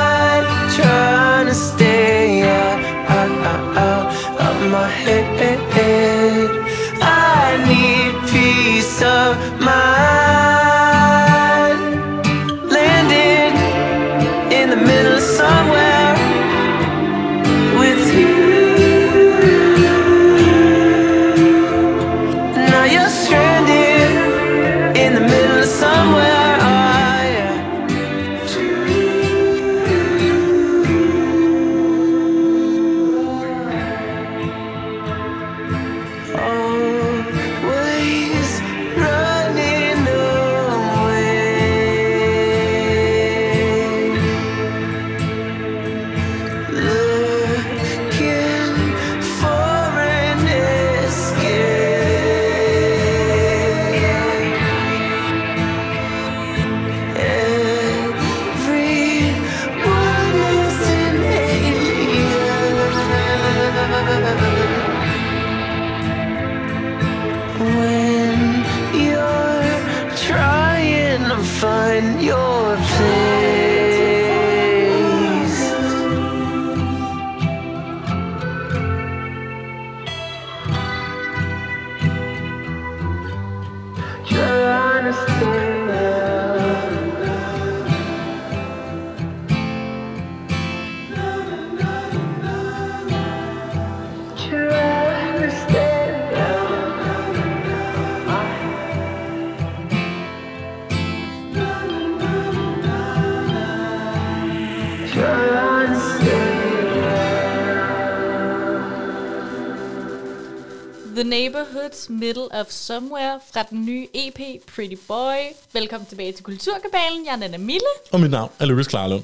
Speaker 10: Middle of Somewhere
Speaker 1: fra den nye EP Pretty Boy. Velkommen tilbage til Kulturkabalen. Jeg er Nana Mille.
Speaker 2: Og mit navn er Louis Klarlund.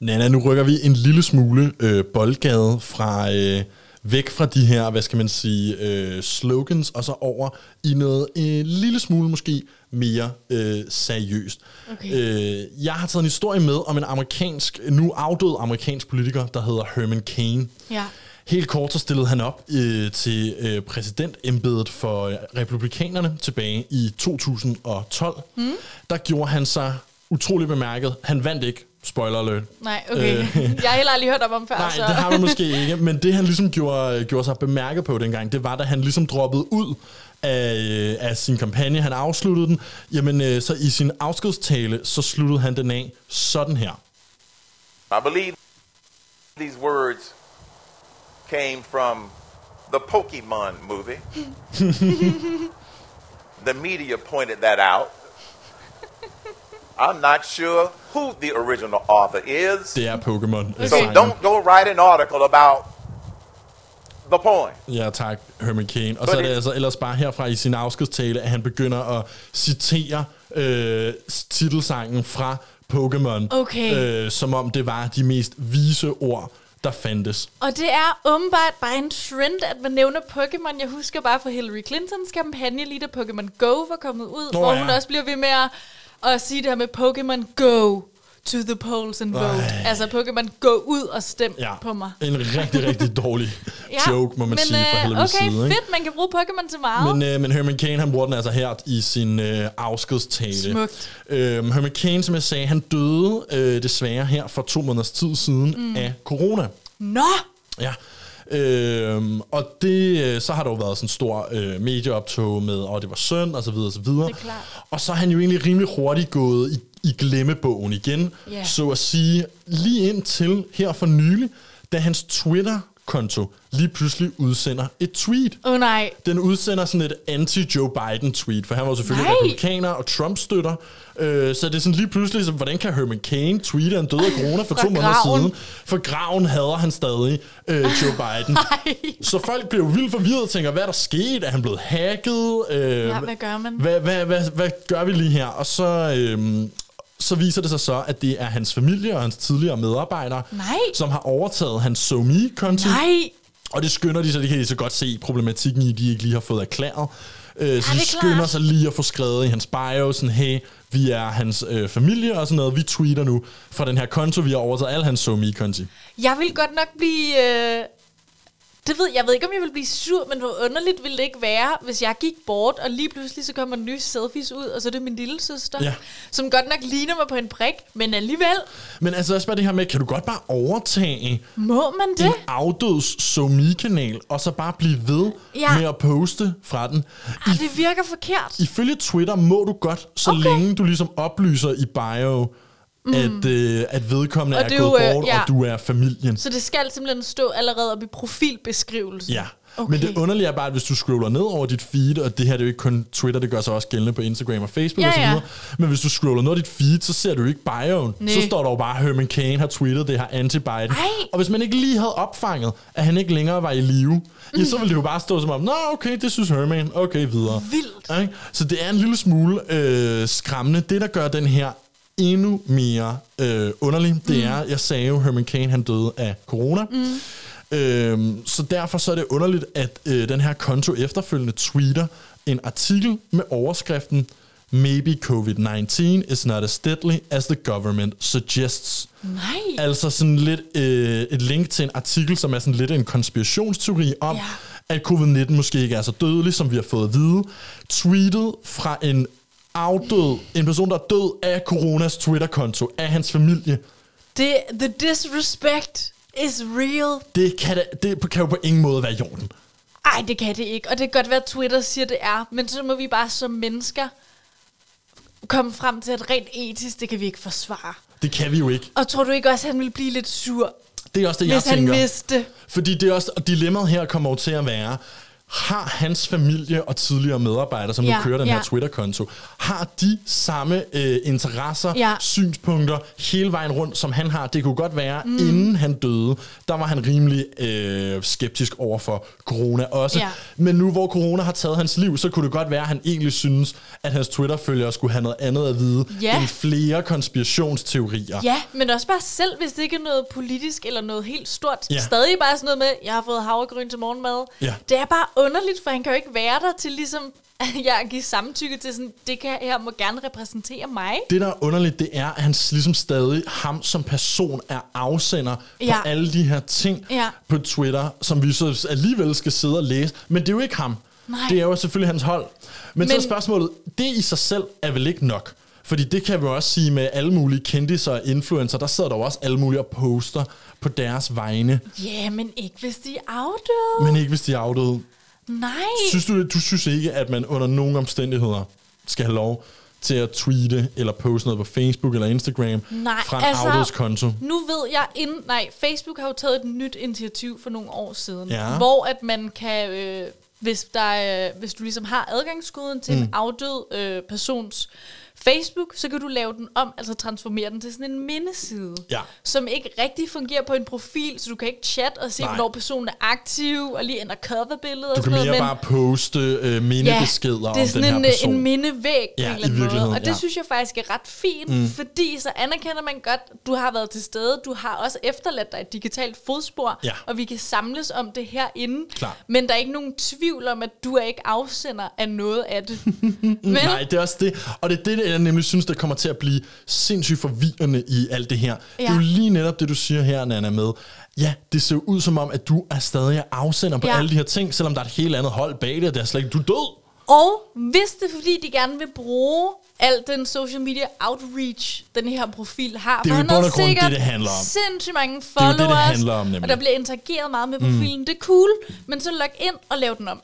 Speaker 2: Nana, nu rykker vi en lille smule øh, boldgade fra øh, væk fra de her, hvad skal man sige, øh, slogans, og så over i noget en lille smule måske mere øh, seriøst.
Speaker 1: Okay.
Speaker 2: Øh, jeg har taget en historie med om en amerikansk, nu afdød amerikansk politiker, der hedder Herman Cain.
Speaker 1: Ja.
Speaker 2: Helt kort så stillede han op øh, til øh, præsidentembedet for øh, republikanerne tilbage i 2012. Mm. Der gjorde han sig utrolig bemærket. Han vandt ikke, spoiler alert.
Speaker 1: Nej, okay.
Speaker 2: Øh.
Speaker 1: Jeg har heller aldrig hørt om ham før.
Speaker 2: Nej,
Speaker 1: så.
Speaker 2: det har du måske ikke. Men det han ligesom gjorde, gjorde sig bemærket på dengang, det var, da han ligesom droppede ud af, øh, af sin kampagne. Han afsluttede den. Jamen, øh, så i sin afskedstale, så sluttede han den af sådan her.
Speaker 9: I believe these words came from the Pokemon movie. the media pointed that out. I'm not sure who the original author is.
Speaker 2: Det er Pokémon. øh,
Speaker 9: So don't go write an article about the point.
Speaker 2: Ja, tak, Herman Cain. Og så er det altså ellers bare herfra i sin afskedstale, at han begynder at citere øh, titelsangen fra Pokémon,
Speaker 1: Okay.
Speaker 2: øh, som om det var de mest vise ord, der fandtes.
Speaker 1: Og det er åbenbart bare en trend, at man nævner Pokémon. Jeg husker bare fra Hillary Clintons kampagne, lige da Pokémon Go var kommet ud,
Speaker 2: Nå
Speaker 1: hvor
Speaker 2: ja.
Speaker 1: hun også bliver ved med at, at sige det her med Pokémon Go to the polls and vote.
Speaker 2: Ej.
Speaker 1: Altså Pokémon Go ud og stem
Speaker 2: Ja,
Speaker 1: på mig.
Speaker 2: en rigtig, rigtig dårlig joke, må man
Speaker 1: men,
Speaker 2: sige, fra
Speaker 1: øh,
Speaker 2: Hillary's
Speaker 1: okay,
Speaker 2: side. Ikke?
Speaker 1: fedt, man kan bruge Pokémon til meget.
Speaker 2: Men, øh, men Herman Cain, han bruger den altså her i sin øh, afskedstale.
Speaker 1: Smukt.
Speaker 2: Øhm, Herman Cain, som jeg sagde, han døde øh, desværre her for to måneders tid siden
Speaker 1: Mm.
Speaker 2: af corona.
Speaker 1: Nå!
Speaker 2: Ja. Øhm, og det, øh, så har der jo været sådan en stor øh, medieoptog med, og det var synd, og så videre, og så videre.
Speaker 1: Det er klart.
Speaker 2: Og så er han jo egentlig rimelig hurtigt gået i, i glemmebogen igen,
Speaker 1: Ja.
Speaker 2: så at sige, lige indtil her for nylig, da hans Twitter-konto lige pludselig udsender et tweet.
Speaker 1: Oh, nej.
Speaker 2: Den udsender sådan et anti-Joe Biden-tweet, for han var selvfølgelig
Speaker 1: Nej.
Speaker 2: republikaner og Trump-støtter. Øh, så det er sådan lige pludselig, så, hvordan kan Herman Cain tweete, han døde af corona for to måneder
Speaker 1: graven.
Speaker 2: siden? For graven hader han stadig øh, Joe Biden. så folk bliver vildt forvirret og tænker, hvad er der sket? Er han blevet hacket? Øh,
Speaker 1: Ja, hvad gør man?
Speaker 2: Hvad, hvad, hvad, hvad gør vi lige her? Og så... Øh, så viser det sig så, at det er hans familie og hans tidligere medarbejdere,
Speaker 1: Nej.
Speaker 2: som har overtaget hans SoMe-konto.
Speaker 1: Nej.
Speaker 2: Og det skynder de, så de kan de så godt se problematikken i, de ikke lige har fået erklæret. Øh, så de
Speaker 1: er
Speaker 2: skynder
Speaker 1: klart.
Speaker 2: sig lige at få skrevet i hans bio, sådan, hey, vi er hans øh, familie og sådan noget. Vi tweeter nu fra den her konto, vi har overtaget alle hans SoMe-konti.
Speaker 1: Jeg vil godt nok blive... Øh, det ved, jeg ved ikke, om jeg vil blive sur, men hvor underligt ville det ikke være, hvis jeg gik bort, og lige pludselig så kommer nye selfies ud, og så er det min lille søster,
Speaker 2: Ja.
Speaker 1: som godt nok ligner mig på en prik, men alligevel,
Speaker 2: Men altså også bare det her med, kan du godt bare overtage
Speaker 1: må man det?
Speaker 2: en afdøds SoMe-kanal, og så bare blive ved
Speaker 1: Ja.
Speaker 2: med at poste fra den?
Speaker 1: Ah, det virker forkert.
Speaker 2: Ifølge Twitter må du godt, så okay. længe du ligesom oplyser i bio, mm. at, øh, at vedkommende
Speaker 1: Og
Speaker 2: er gået
Speaker 1: øh,
Speaker 2: bort,
Speaker 1: ja.
Speaker 2: og du er familien.
Speaker 1: Så det skal simpelthen stå allerede op i profilbeskrivelsen.
Speaker 2: Ja.
Speaker 1: Okay.
Speaker 2: Okay. Men det underlige er bare, at hvis du scroller ned over dit feed, og det her det er jo ikke kun Twitter, det gør sig også gældende på Instagram og Facebook
Speaker 1: Ja,
Speaker 2: og så
Speaker 1: ja.
Speaker 2: videre. Men hvis du scroller ned over dit feed, så ser du ikke bioen.
Speaker 1: Nej.
Speaker 2: Så står der jo bare, Herman Cain har tweetet det her anti-Biden.
Speaker 1: Ej.
Speaker 2: Og hvis man ikke lige havde opfanget, at han ikke længere var i live, mm. ja, så ville det jo bare stå som om, nå okay, det synes Herman, okay videre.
Speaker 1: Vildt.
Speaker 2: Ikke? Så det er en lille smule øh, skræmmende. Det, der gør den her endnu mere øh, underlig, det er, jeg sagde jo, Herman Cain han døde af corona. Mm. Øhm, så derfor så er det underligt, at øh, den her konto efterfølgende tweeter en artikel med overskriften Maybe COVID-19 is not as deadly as the government suggests.
Speaker 1: Nej.
Speaker 2: Altså sådan lidt øh, et link til en artikel, som er sådan lidt en konspirationsteori om,
Speaker 1: ja.
Speaker 2: at covid-19 måske ikke er så dødelig, som vi har fået at vide. Tweetet fra en afdød, en person, der er død af coronas Twitter-konto, af hans familie.
Speaker 1: Det, the disrespect is real.
Speaker 2: Det kan, da, det kan jo på ingen måde være i orden.
Speaker 1: Ej, det kan det ikke. Og det kan godt være, at Twitter siger, det er. Men så må vi bare som mennesker komme frem til, at rent etisk, det kan vi ikke forsvare.
Speaker 2: Det kan vi jo ikke.
Speaker 1: Og tror du ikke også, at han ville blive lidt sur,
Speaker 2: Det er også det, jeg
Speaker 1: hvis han
Speaker 2: tænker.
Speaker 1: vidste?
Speaker 2: Fordi det er også, og dilemmaet her kommer jo til at være, har hans familie og tidligere medarbejdere, som
Speaker 1: Ja,
Speaker 2: nu kører den her
Speaker 1: ja.
Speaker 2: Twitter-konto, har de samme øh, interesser,
Speaker 1: Ja.
Speaker 2: synspunkter hele vejen rundt, som han har? Det kunne godt være,
Speaker 1: mm.
Speaker 2: inden han døde, der var han rimelig øh, skeptisk over for corona også.
Speaker 1: Ja.
Speaker 2: Men nu hvor corona har taget hans liv, så kunne det godt være, at han egentlig synes, at hans Twitter-følgere skulle have noget andet at vide,
Speaker 1: Ja.
Speaker 2: end flere konspirationsteorier.
Speaker 1: Ja, men også bare selv, hvis det ikke er noget politisk eller noget helt stort.
Speaker 2: Ja.
Speaker 1: Stadig bare sådan noget med, jeg har fået havregryn til morgenmad.
Speaker 2: Ja.
Speaker 1: Det er bare underligt, for han kan jo ikke være der til ligesom, at jeg giver samtykke til sådan, det kan her må gerne repræsentere mig.
Speaker 2: Det, der er underligt, det er, at han ligesom stadig, ham som person, er afsender
Speaker 1: Ja.
Speaker 2: på alle de her ting
Speaker 1: Ja.
Speaker 2: på Twitter, som vi så alligevel skal sidde og læse. Men det er jo ikke ham.
Speaker 1: Nej.
Speaker 2: Det er jo selvfølgelig hans hold. Men, Men så er spørgsmålet, det i sig selv er vel ikke nok? Fordi det kan vi også sige med alle mulige kendiser og influencer, der sidder der jo også alle mulige og poster på deres vegne.
Speaker 1: Ja, men ikke hvis de er afdøde.
Speaker 2: Men ikke hvis de er afdøde.
Speaker 1: Nej.
Speaker 2: Synes du, du synes ikke, at man under nogen omstændigheder skal have lov til at tweete eller poste noget på Facebook eller Instagram
Speaker 1: Nej,
Speaker 2: fra en
Speaker 1: altså,
Speaker 2: afdødskonto?
Speaker 1: Nu ved jeg, ind, nej, Facebook har jo taget et nyt initiativ for nogle år siden,
Speaker 2: Ja.
Speaker 1: hvor at man kan, øh, hvis, der, er- hvis du ligesom har adgangskoden til mm. en afdød øh, persons Facebook, så kan du lave den om, altså transformere den til sådan en mindeside,
Speaker 2: Ja.
Speaker 1: som ikke rigtig fungerer på en profil, så du kan ikke chatte og se,
Speaker 2: Nej.
Speaker 1: hvornår personen er aktiv, og lige ændre coverbilledet og
Speaker 2: Du kan
Speaker 1: sådan noget,
Speaker 2: mere bare poste øh, mindebeskeder
Speaker 1: det er
Speaker 2: om den
Speaker 1: sådan
Speaker 2: her
Speaker 1: en,
Speaker 2: person.
Speaker 1: en mindevæg på
Speaker 2: Ja,
Speaker 1: en
Speaker 2: i
Speaker 1: eller anden måde.
Speaker 2: virkeligheden,
Speaker 1: Og det
Speaker 2: ja.
Speaker 1: synes jeg faktisk er ret fint,
Speaker 2: Mm.
Speaker 1: fordi så anerkender man godt, du har været til stede, du har også efterladt dig et digitalt fodspor,
Speaker 2: Ja.
Speaker 1: og vi kan samles om det herinde.
Speaker 2: Klart.
Speaker 1: Men der er ikke nogen tvivl om, at du er ikke afsender af noget af det. Men,
Speaker 2: Nej, det er også det. Og det er det, jeg nemlig synes, der kommer til at blive sindssygt forvirrende i alt det her. Ja. Det er jo lige netop det, du siger her, Nana, med, ja, det ser ud som om, at du er stadig afsender på
Speaker 1: Ja.
Speaker 2: alle de her ting, selvom der er et helt andet hold bag det, og det er slet ikke, du er død.
Speaker 1: Og hvis det er fordi, de gerne vil bruge al den social media outreach, den her profil har.
Speaker 2: Det er jo i bund og grund det, det handler om.
Speaker 1: sindssygt mange
Speaker 2: er jo det, det
Speaker 1: followers,
Speaker 2: handler om, nemlig.
Speaker 1: og der bliver interageret meget med
Speaker 2: Mm.
Speaker 1: profilen. Det er cool, men så log ind og lav den om.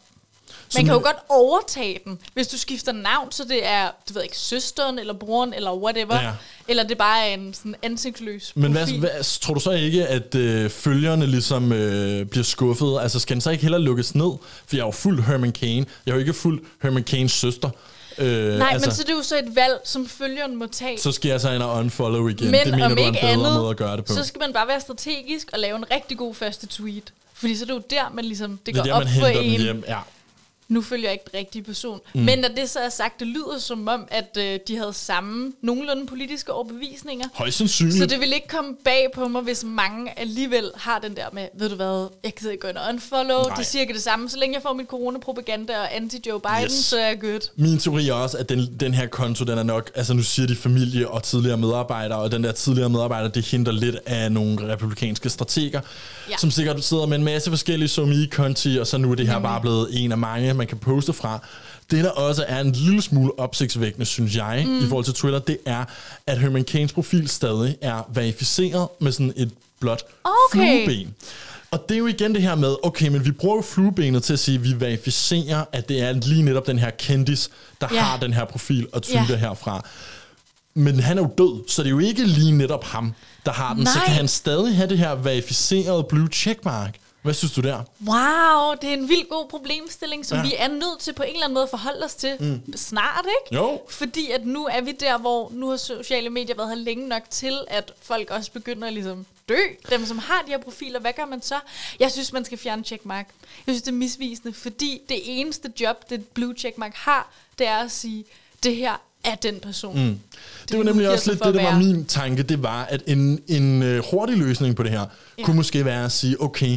Speaker 1: Man kan jo godt overtage den, hvis du skifter navn, så det er, du ved ikke, søsteren eller broren eller whatever.
Speaker 2: Ja.
Speaker 1: Eller det bare er en sådan ansigtsløs
Speaker 2: Men hvad,
Speaker 1: profil.
Speaker 2: hvad, tror du så ikke, at øh, følgerne ligesom øh, bliver skuffet? Altså, skal den så ikke heller lukkes ned? For jeg er jo fuld Herman Cain. Jeg er jo ikke fuld Herman Cains søster. Øh,
Speaker 1: Nej,
Speaker 2: altså,
Speaker 1: men så det er jo så et valg, som følgeren må tage.
Speaker 2: så skal jeg så ind og unfollow igen.
Speaker 1: Men
Speaker 2: det mener
Speaker 1: om
Speaker 2: du er en bedre
Speaker 1: andet,
Speaker 2: måde at gøre det på.
Speaker 1: så skal man bare være strategisk og lave en rigtig god første tweet. Fordi så er det jo der, man ligesom, det,
Speaker 2: det
Speaker 1: går
Speaker 2: er der,
Speaker 1: op
Speaker 2: man
Speaker 1: for en.
Speaker 2: hjem. Ja.
Speaker 1: Nu følger jeg ikke den rigtige person.
Speaker 2: Mm.
Speaker 1: Mm. Men når det så er sagt, det lyder som om, at øh, de havde samme nogenlunde politiske overbevisninger.
Speaker 2: Højst sandsynligt.
Speaker 1: Så det vil ikke komme bag på mig, hvis mange alligevel har den der med, ved du hvad, jeg gider ikke gå ind og unfollow.
Speaker 2: Nej.
Speaker 1: Det er cirka det samme. Så længe jeg får min coronapropaganda og anti-Joe Biden,
Speaker 2: Yes.
Speaker 1: så er jeg good.
Speaker 2: Min teori er også, at den, den her konto, den er nok, altså nu siger de familie og tidligere medarbejdere, og den der tidligere medarbejder, det hindrer lidt af nogle republikanske strateger,
Speaker 1: Ja.
Speaker 2: som sikkert sidder med en masse forskellige somi-konti, og så nu er det her
Speaker 1: Nemlig.
Speaker 2: bare blevet en af mange, man kan poste fra. Det, der også er en lille smule opsigtsvækkende, synes jeg,
Speaker 1: Mm.
Speaker 2: i forhold til Twitter, det er, at Herman Cains profil stadig er verificeret med sådan et blåt
Speaker 1: Okay.
Speaker 2: flueben. Og det er jo igen det her med, okay, men vi bruger jo fluebenet til at sige, at vi verificerer, at det er lige netop den her kendis, der
Speaker 1: ja.
Speaker 2: har den her profil og tweeter
Speaker 1: ja.
Speaker 2: herfra. Men han er jo død, så det er jo ikke lige netop ham, der har den. Så
Speaker 1: Nej.
Speaker 2: kan han stadig have det her verificerede blue checkmark. Hvad synes du der?
Speaker 1: Wow, det er en vild god problemstilling, som
Speaker 2: Ja.
Speaker 1: vi er nødt til på en eller anden måde at forholde os til mm. snart, ikke?
Speaker 2: Jo.
Speaker 1: Fordi at nu er vi der, hvor nu har sociale medier været her længe nok til, at folk også begynder at ligesom dø. Dem, som har de her profiler, hvad gør man så? Jeg synes, man skal fjerne checkmark. Jeg synes, det er misvisende, fordi det eneste job, det blue checkmark har, det er at sige, det her er den person.
Speaker 2: Mm. Det var nemlig også lidt det, der var min tanke. Det var, at en, en øh, hurtig løsning på det her,
Speaker 1: ja.
Speaker 2: kunne måske være at sige, okay,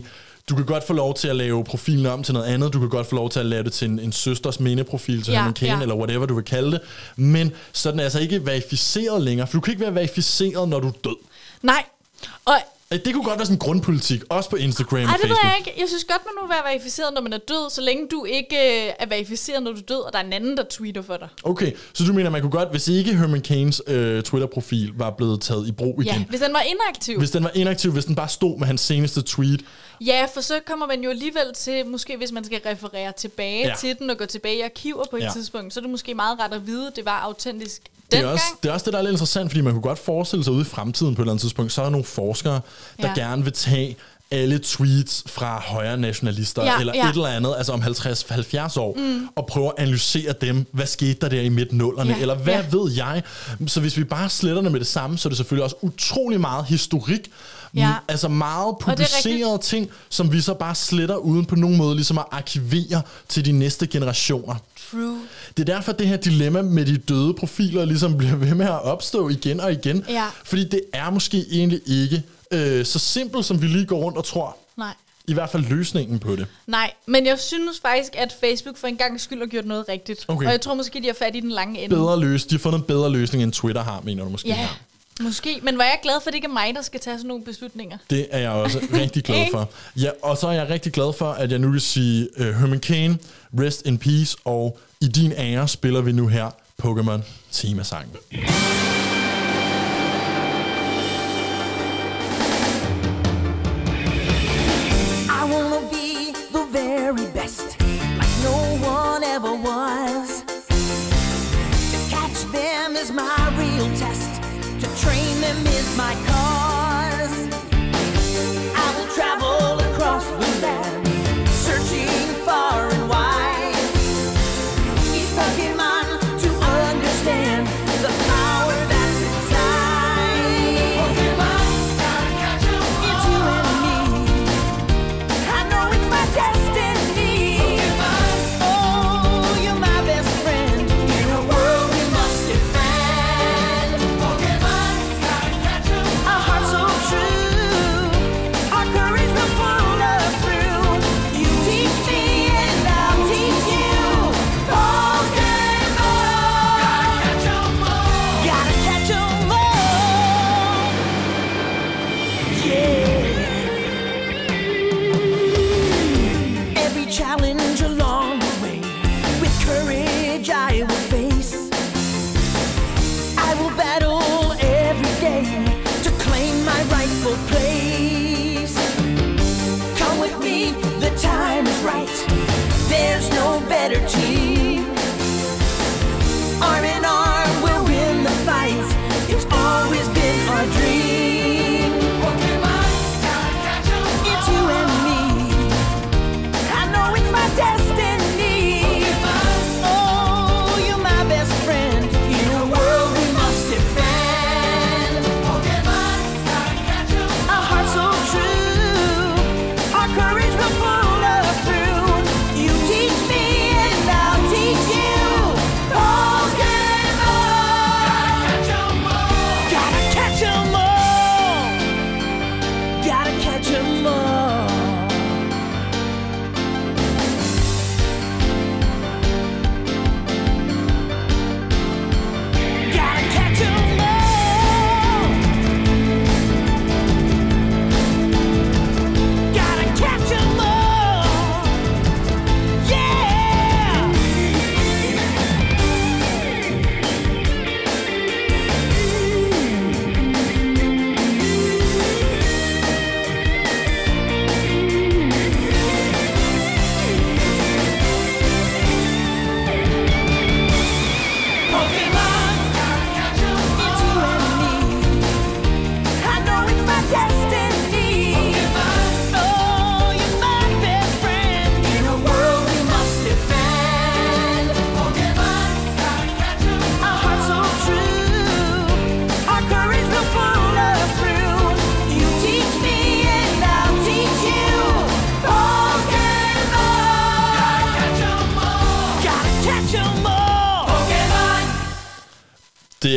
Speaker 2: du kan godt få lov til at lave profilen om til noget andet. Du kan godt få lov til at lave det til en, en søsters mindeprofil til
Speaker 1: Ja,
Speaker 2: Herman Cain,
Speaker 1: ja.
Speaker 2: eller whatever du vil kalde det. Men så er den altså ikke verificeret længere, for du kan ikke være verificeret, når du er død.
Speaker 1: Nej, og
Speaker 2: Det kunne godt være sådan en grundpolitik, også på Instagram
Speaker 1: Ej,
Speaker 2: og
Speaker 1: det ved
Speaker 2: Facebook.
Speaker 1: jeg ikke. Jeg synes godt, man må være verificeret, når man er død, så længe du ikke øh, er verificeret, når du er død, og der er en anden, der tweeter for dig.
Speaker 2: Okay, så du mener, man kunne godt, hvis ikke Herman Cains øh, Twitter-profil var blevet taget i brug igen,
Speaker 1: Ja, hvis den var inaktiv.
Speaker 2: hvis den var inaktiv, hvis den bare stod med hans seneste tweet,
Speaker 1: Ja, for så kommer man jo alligevel til, måske hvis man skal referere tilbage
Speaker 2: Ja.
Speaker 1: til den og gå tilbage i arkiver på et
Speaker 2: ja.
Speaker 1: tidspunkt, så er det måske meget ret at vide, at det var autentisk
Speaker 2: Det er, også, det er også det, der er lidt interessant, fordi man kunne godt forestille sig ude i fremtiden på et eller andet tidspunkt, så er der nogle forskere, der
Speaker 1: Ja.
Speaker 2: gerne vil tage
Speaker 11: alle tweets fra højre nationalister,
Speaker 1: Ja,
Speaker 11: eller
Speaker 1: ja.
Speaker 11: et eller andet, altså om 50-70 år, mm. og prøve at analysere dem. Hvad skete der der i midt-nullerne?
Speaker 1: Ja,
Speaker 11: Eller hvad
Speaker 1: ja.
Speaker 11: ved jeg? Så hvis vi bare sletter det med det samme, så er det selvfølgelig også utrolig meget historik.
Speaker 1: Ja.
Speaker 11: Altså meget
Speaker 1: er
Speaker 11: publicerede ting, som vi så bare sletter uden på nogen måde ligesom at arkivere til de næste generationer.
Speaker 1: True.
Speaker 11: Det er derfor, det her dilemma med de døde profiler ligesom bliver ved med at opstå igen og igen.
Speaker 1: Ja.
Speaker 11: Fordi det er måske egentlig ikke øh, så simpelt, som vi lige går rundt og tror.
Speaker 1: Nej.
Speaker 11: I hvert fald løsningen på det.
Speaker 1: Nej, men jeg synes faktisk, at Facebook for en gang skyld har gjort noget rigtigt.
Speaker 11: Okay.
Speaker 1: Og jeg tror måske, de har fat i den lange ende.
Speaker 11: Bedre løs. De har fundet en bedre løsning, end Twitter har, mener du måske
Speaker 1: Ja,
Speaker 11: her.
Speaker 1: Måske. Men var jeg glad for, at det ikke er mig, der skal tage sådan nogle beslutninger.
Speaker 11: Det er jeg også rigtig glad for. Ja, og så er jeg rigtig glad for, at jeg nu kan sige uh, Herman Kane, Rest in Peace, og i din ære spiller vi nu her Pokémon temasangen.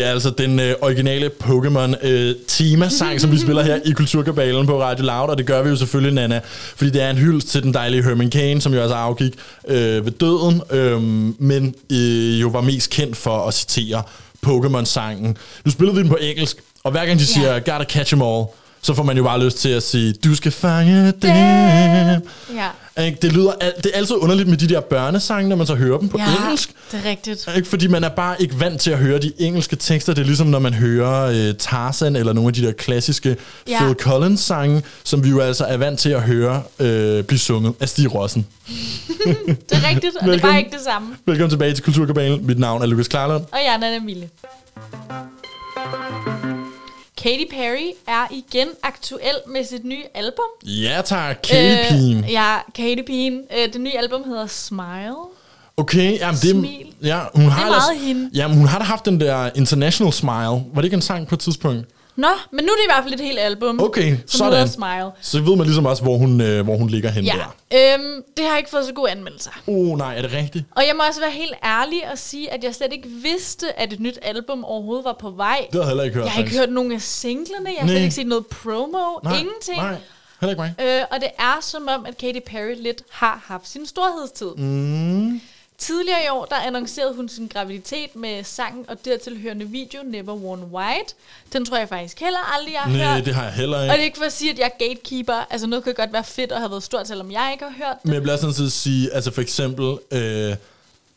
Speaker 11: Er altså den øh, originale Pokémon øh, temasang, som vi spiller her i Kulturkabalen på Radio Loud, og det gør vi jo selvfølgelig, Nana, fordi det er en hyldest til den dejlige Herman Cain, som jo altså afgik øh, ved døden, øh, men øh, jo var mest kendt for at citere Pokémon-sangen. Nu spillede vi den på engelsk, og hver gang de siger, gotta catch 'em all, så får man jo bare lyst til at sige, du skal fange dem.
Speaker 1: Ja.
Speaker 11: Ikke? Det, lyder, det er altid underligt med de der børnesange, når man så hører dem på
Speaker 1: ja,
Speaker 11: engelsk.
Speaker 1: det er rigtigt.
Speaker 11: Ikke fordi man er bare ikke vant til at høre de engelske tekster. Det er ligesom når man hører øh, Tarzan eller nogle af de der klassiske
Speaker 1: Ja.
Speaker 11: Phil Collins sange, som vi jo altså er vant til at høre øh, blive sunget af Stig Rossen.
Speaker 1: Det er rigtigt, og det er
Speaker 11: Velkommen.
Speaker 1: bare ikke det samme.
Speaker 11: Velkommen tilbage til Kulturkabalen. Mit navn er Lukas Klarlund.
Speaker 1: Og jeg er Nana Mille. Katy Perry er igen aktuel med sit nye album.
Speaker 2: Ja tak, Katy Peen.
Speaker 1: Øh, ja, Katy Peen. Øh, det nye album hedder Smile.
Speaker 2: Okay, jamen det,
Speaker 1: Smil.
Speaker 2: ja, hun har
Speaker 1: Det er meget
Speaker 2: ellers-
Speaker 1: hende.
Speaker 2: Jamen, hun har da haft den der International Smile. Var det ikke en sang på et tidspunkt?
Speaker 1: Nå, men nu er det i hvert fald et helt album.
Speaker 2: Okay,
Speaker 1: som
Speaker 2: sådan.
Speaker 1: hedder Smile.
Speaker 2: Så ved man ligesom også, hvor hun, øh, hvor hun ligger henne
Speaker 1: Ja,
Speaker 2: der.
Speaker 1: øhm, det har ikke fået så gode anmeldelser.
Speaker 2: Oh nej, er det rigtigt?
Speaker 1: Og jeg må også være helt ærlig og sige, at jeg slet ikke vidste, at et nyt album overhovedet var på vej.
Speaker 2: Det har jeg heller ikke hørt,
Speaker 1: Jeg har ikke hørt nogen af singlerne, jeg har
Speaker 2: Nej.
Speaker 1: slet ikke set noget promo,
Speaker 2: Nej,
Speaker 1: ingenting.
Speaker 2: nej, heller ikke mig.
Speaker 1: Øh, og det er som om, at Katy Perry lidt har haft sin storhedstid.
Speaker 2: Mm.
Speaker 1: Tidligere i år, der annoncerede hun sin graviditet med sangen og dertilhørende video Never Worn White. Den tror jeg faktisk heller aldrig, jeg har
Speaker 2: Nej,
Speaker 1: hørt.
Speaker 2: det har jeg heller
Speaker 1: Og
Speaker 2: ikke.
Speaker 1: det er ikke for at sige, at jeg er gatekeeper. Altså noget kan godt være fedt at have været stort, selvom jeg ikke har hørt det.
Speaker 2: Men jeg bliver sådan set sige, altså for eksempel, øh,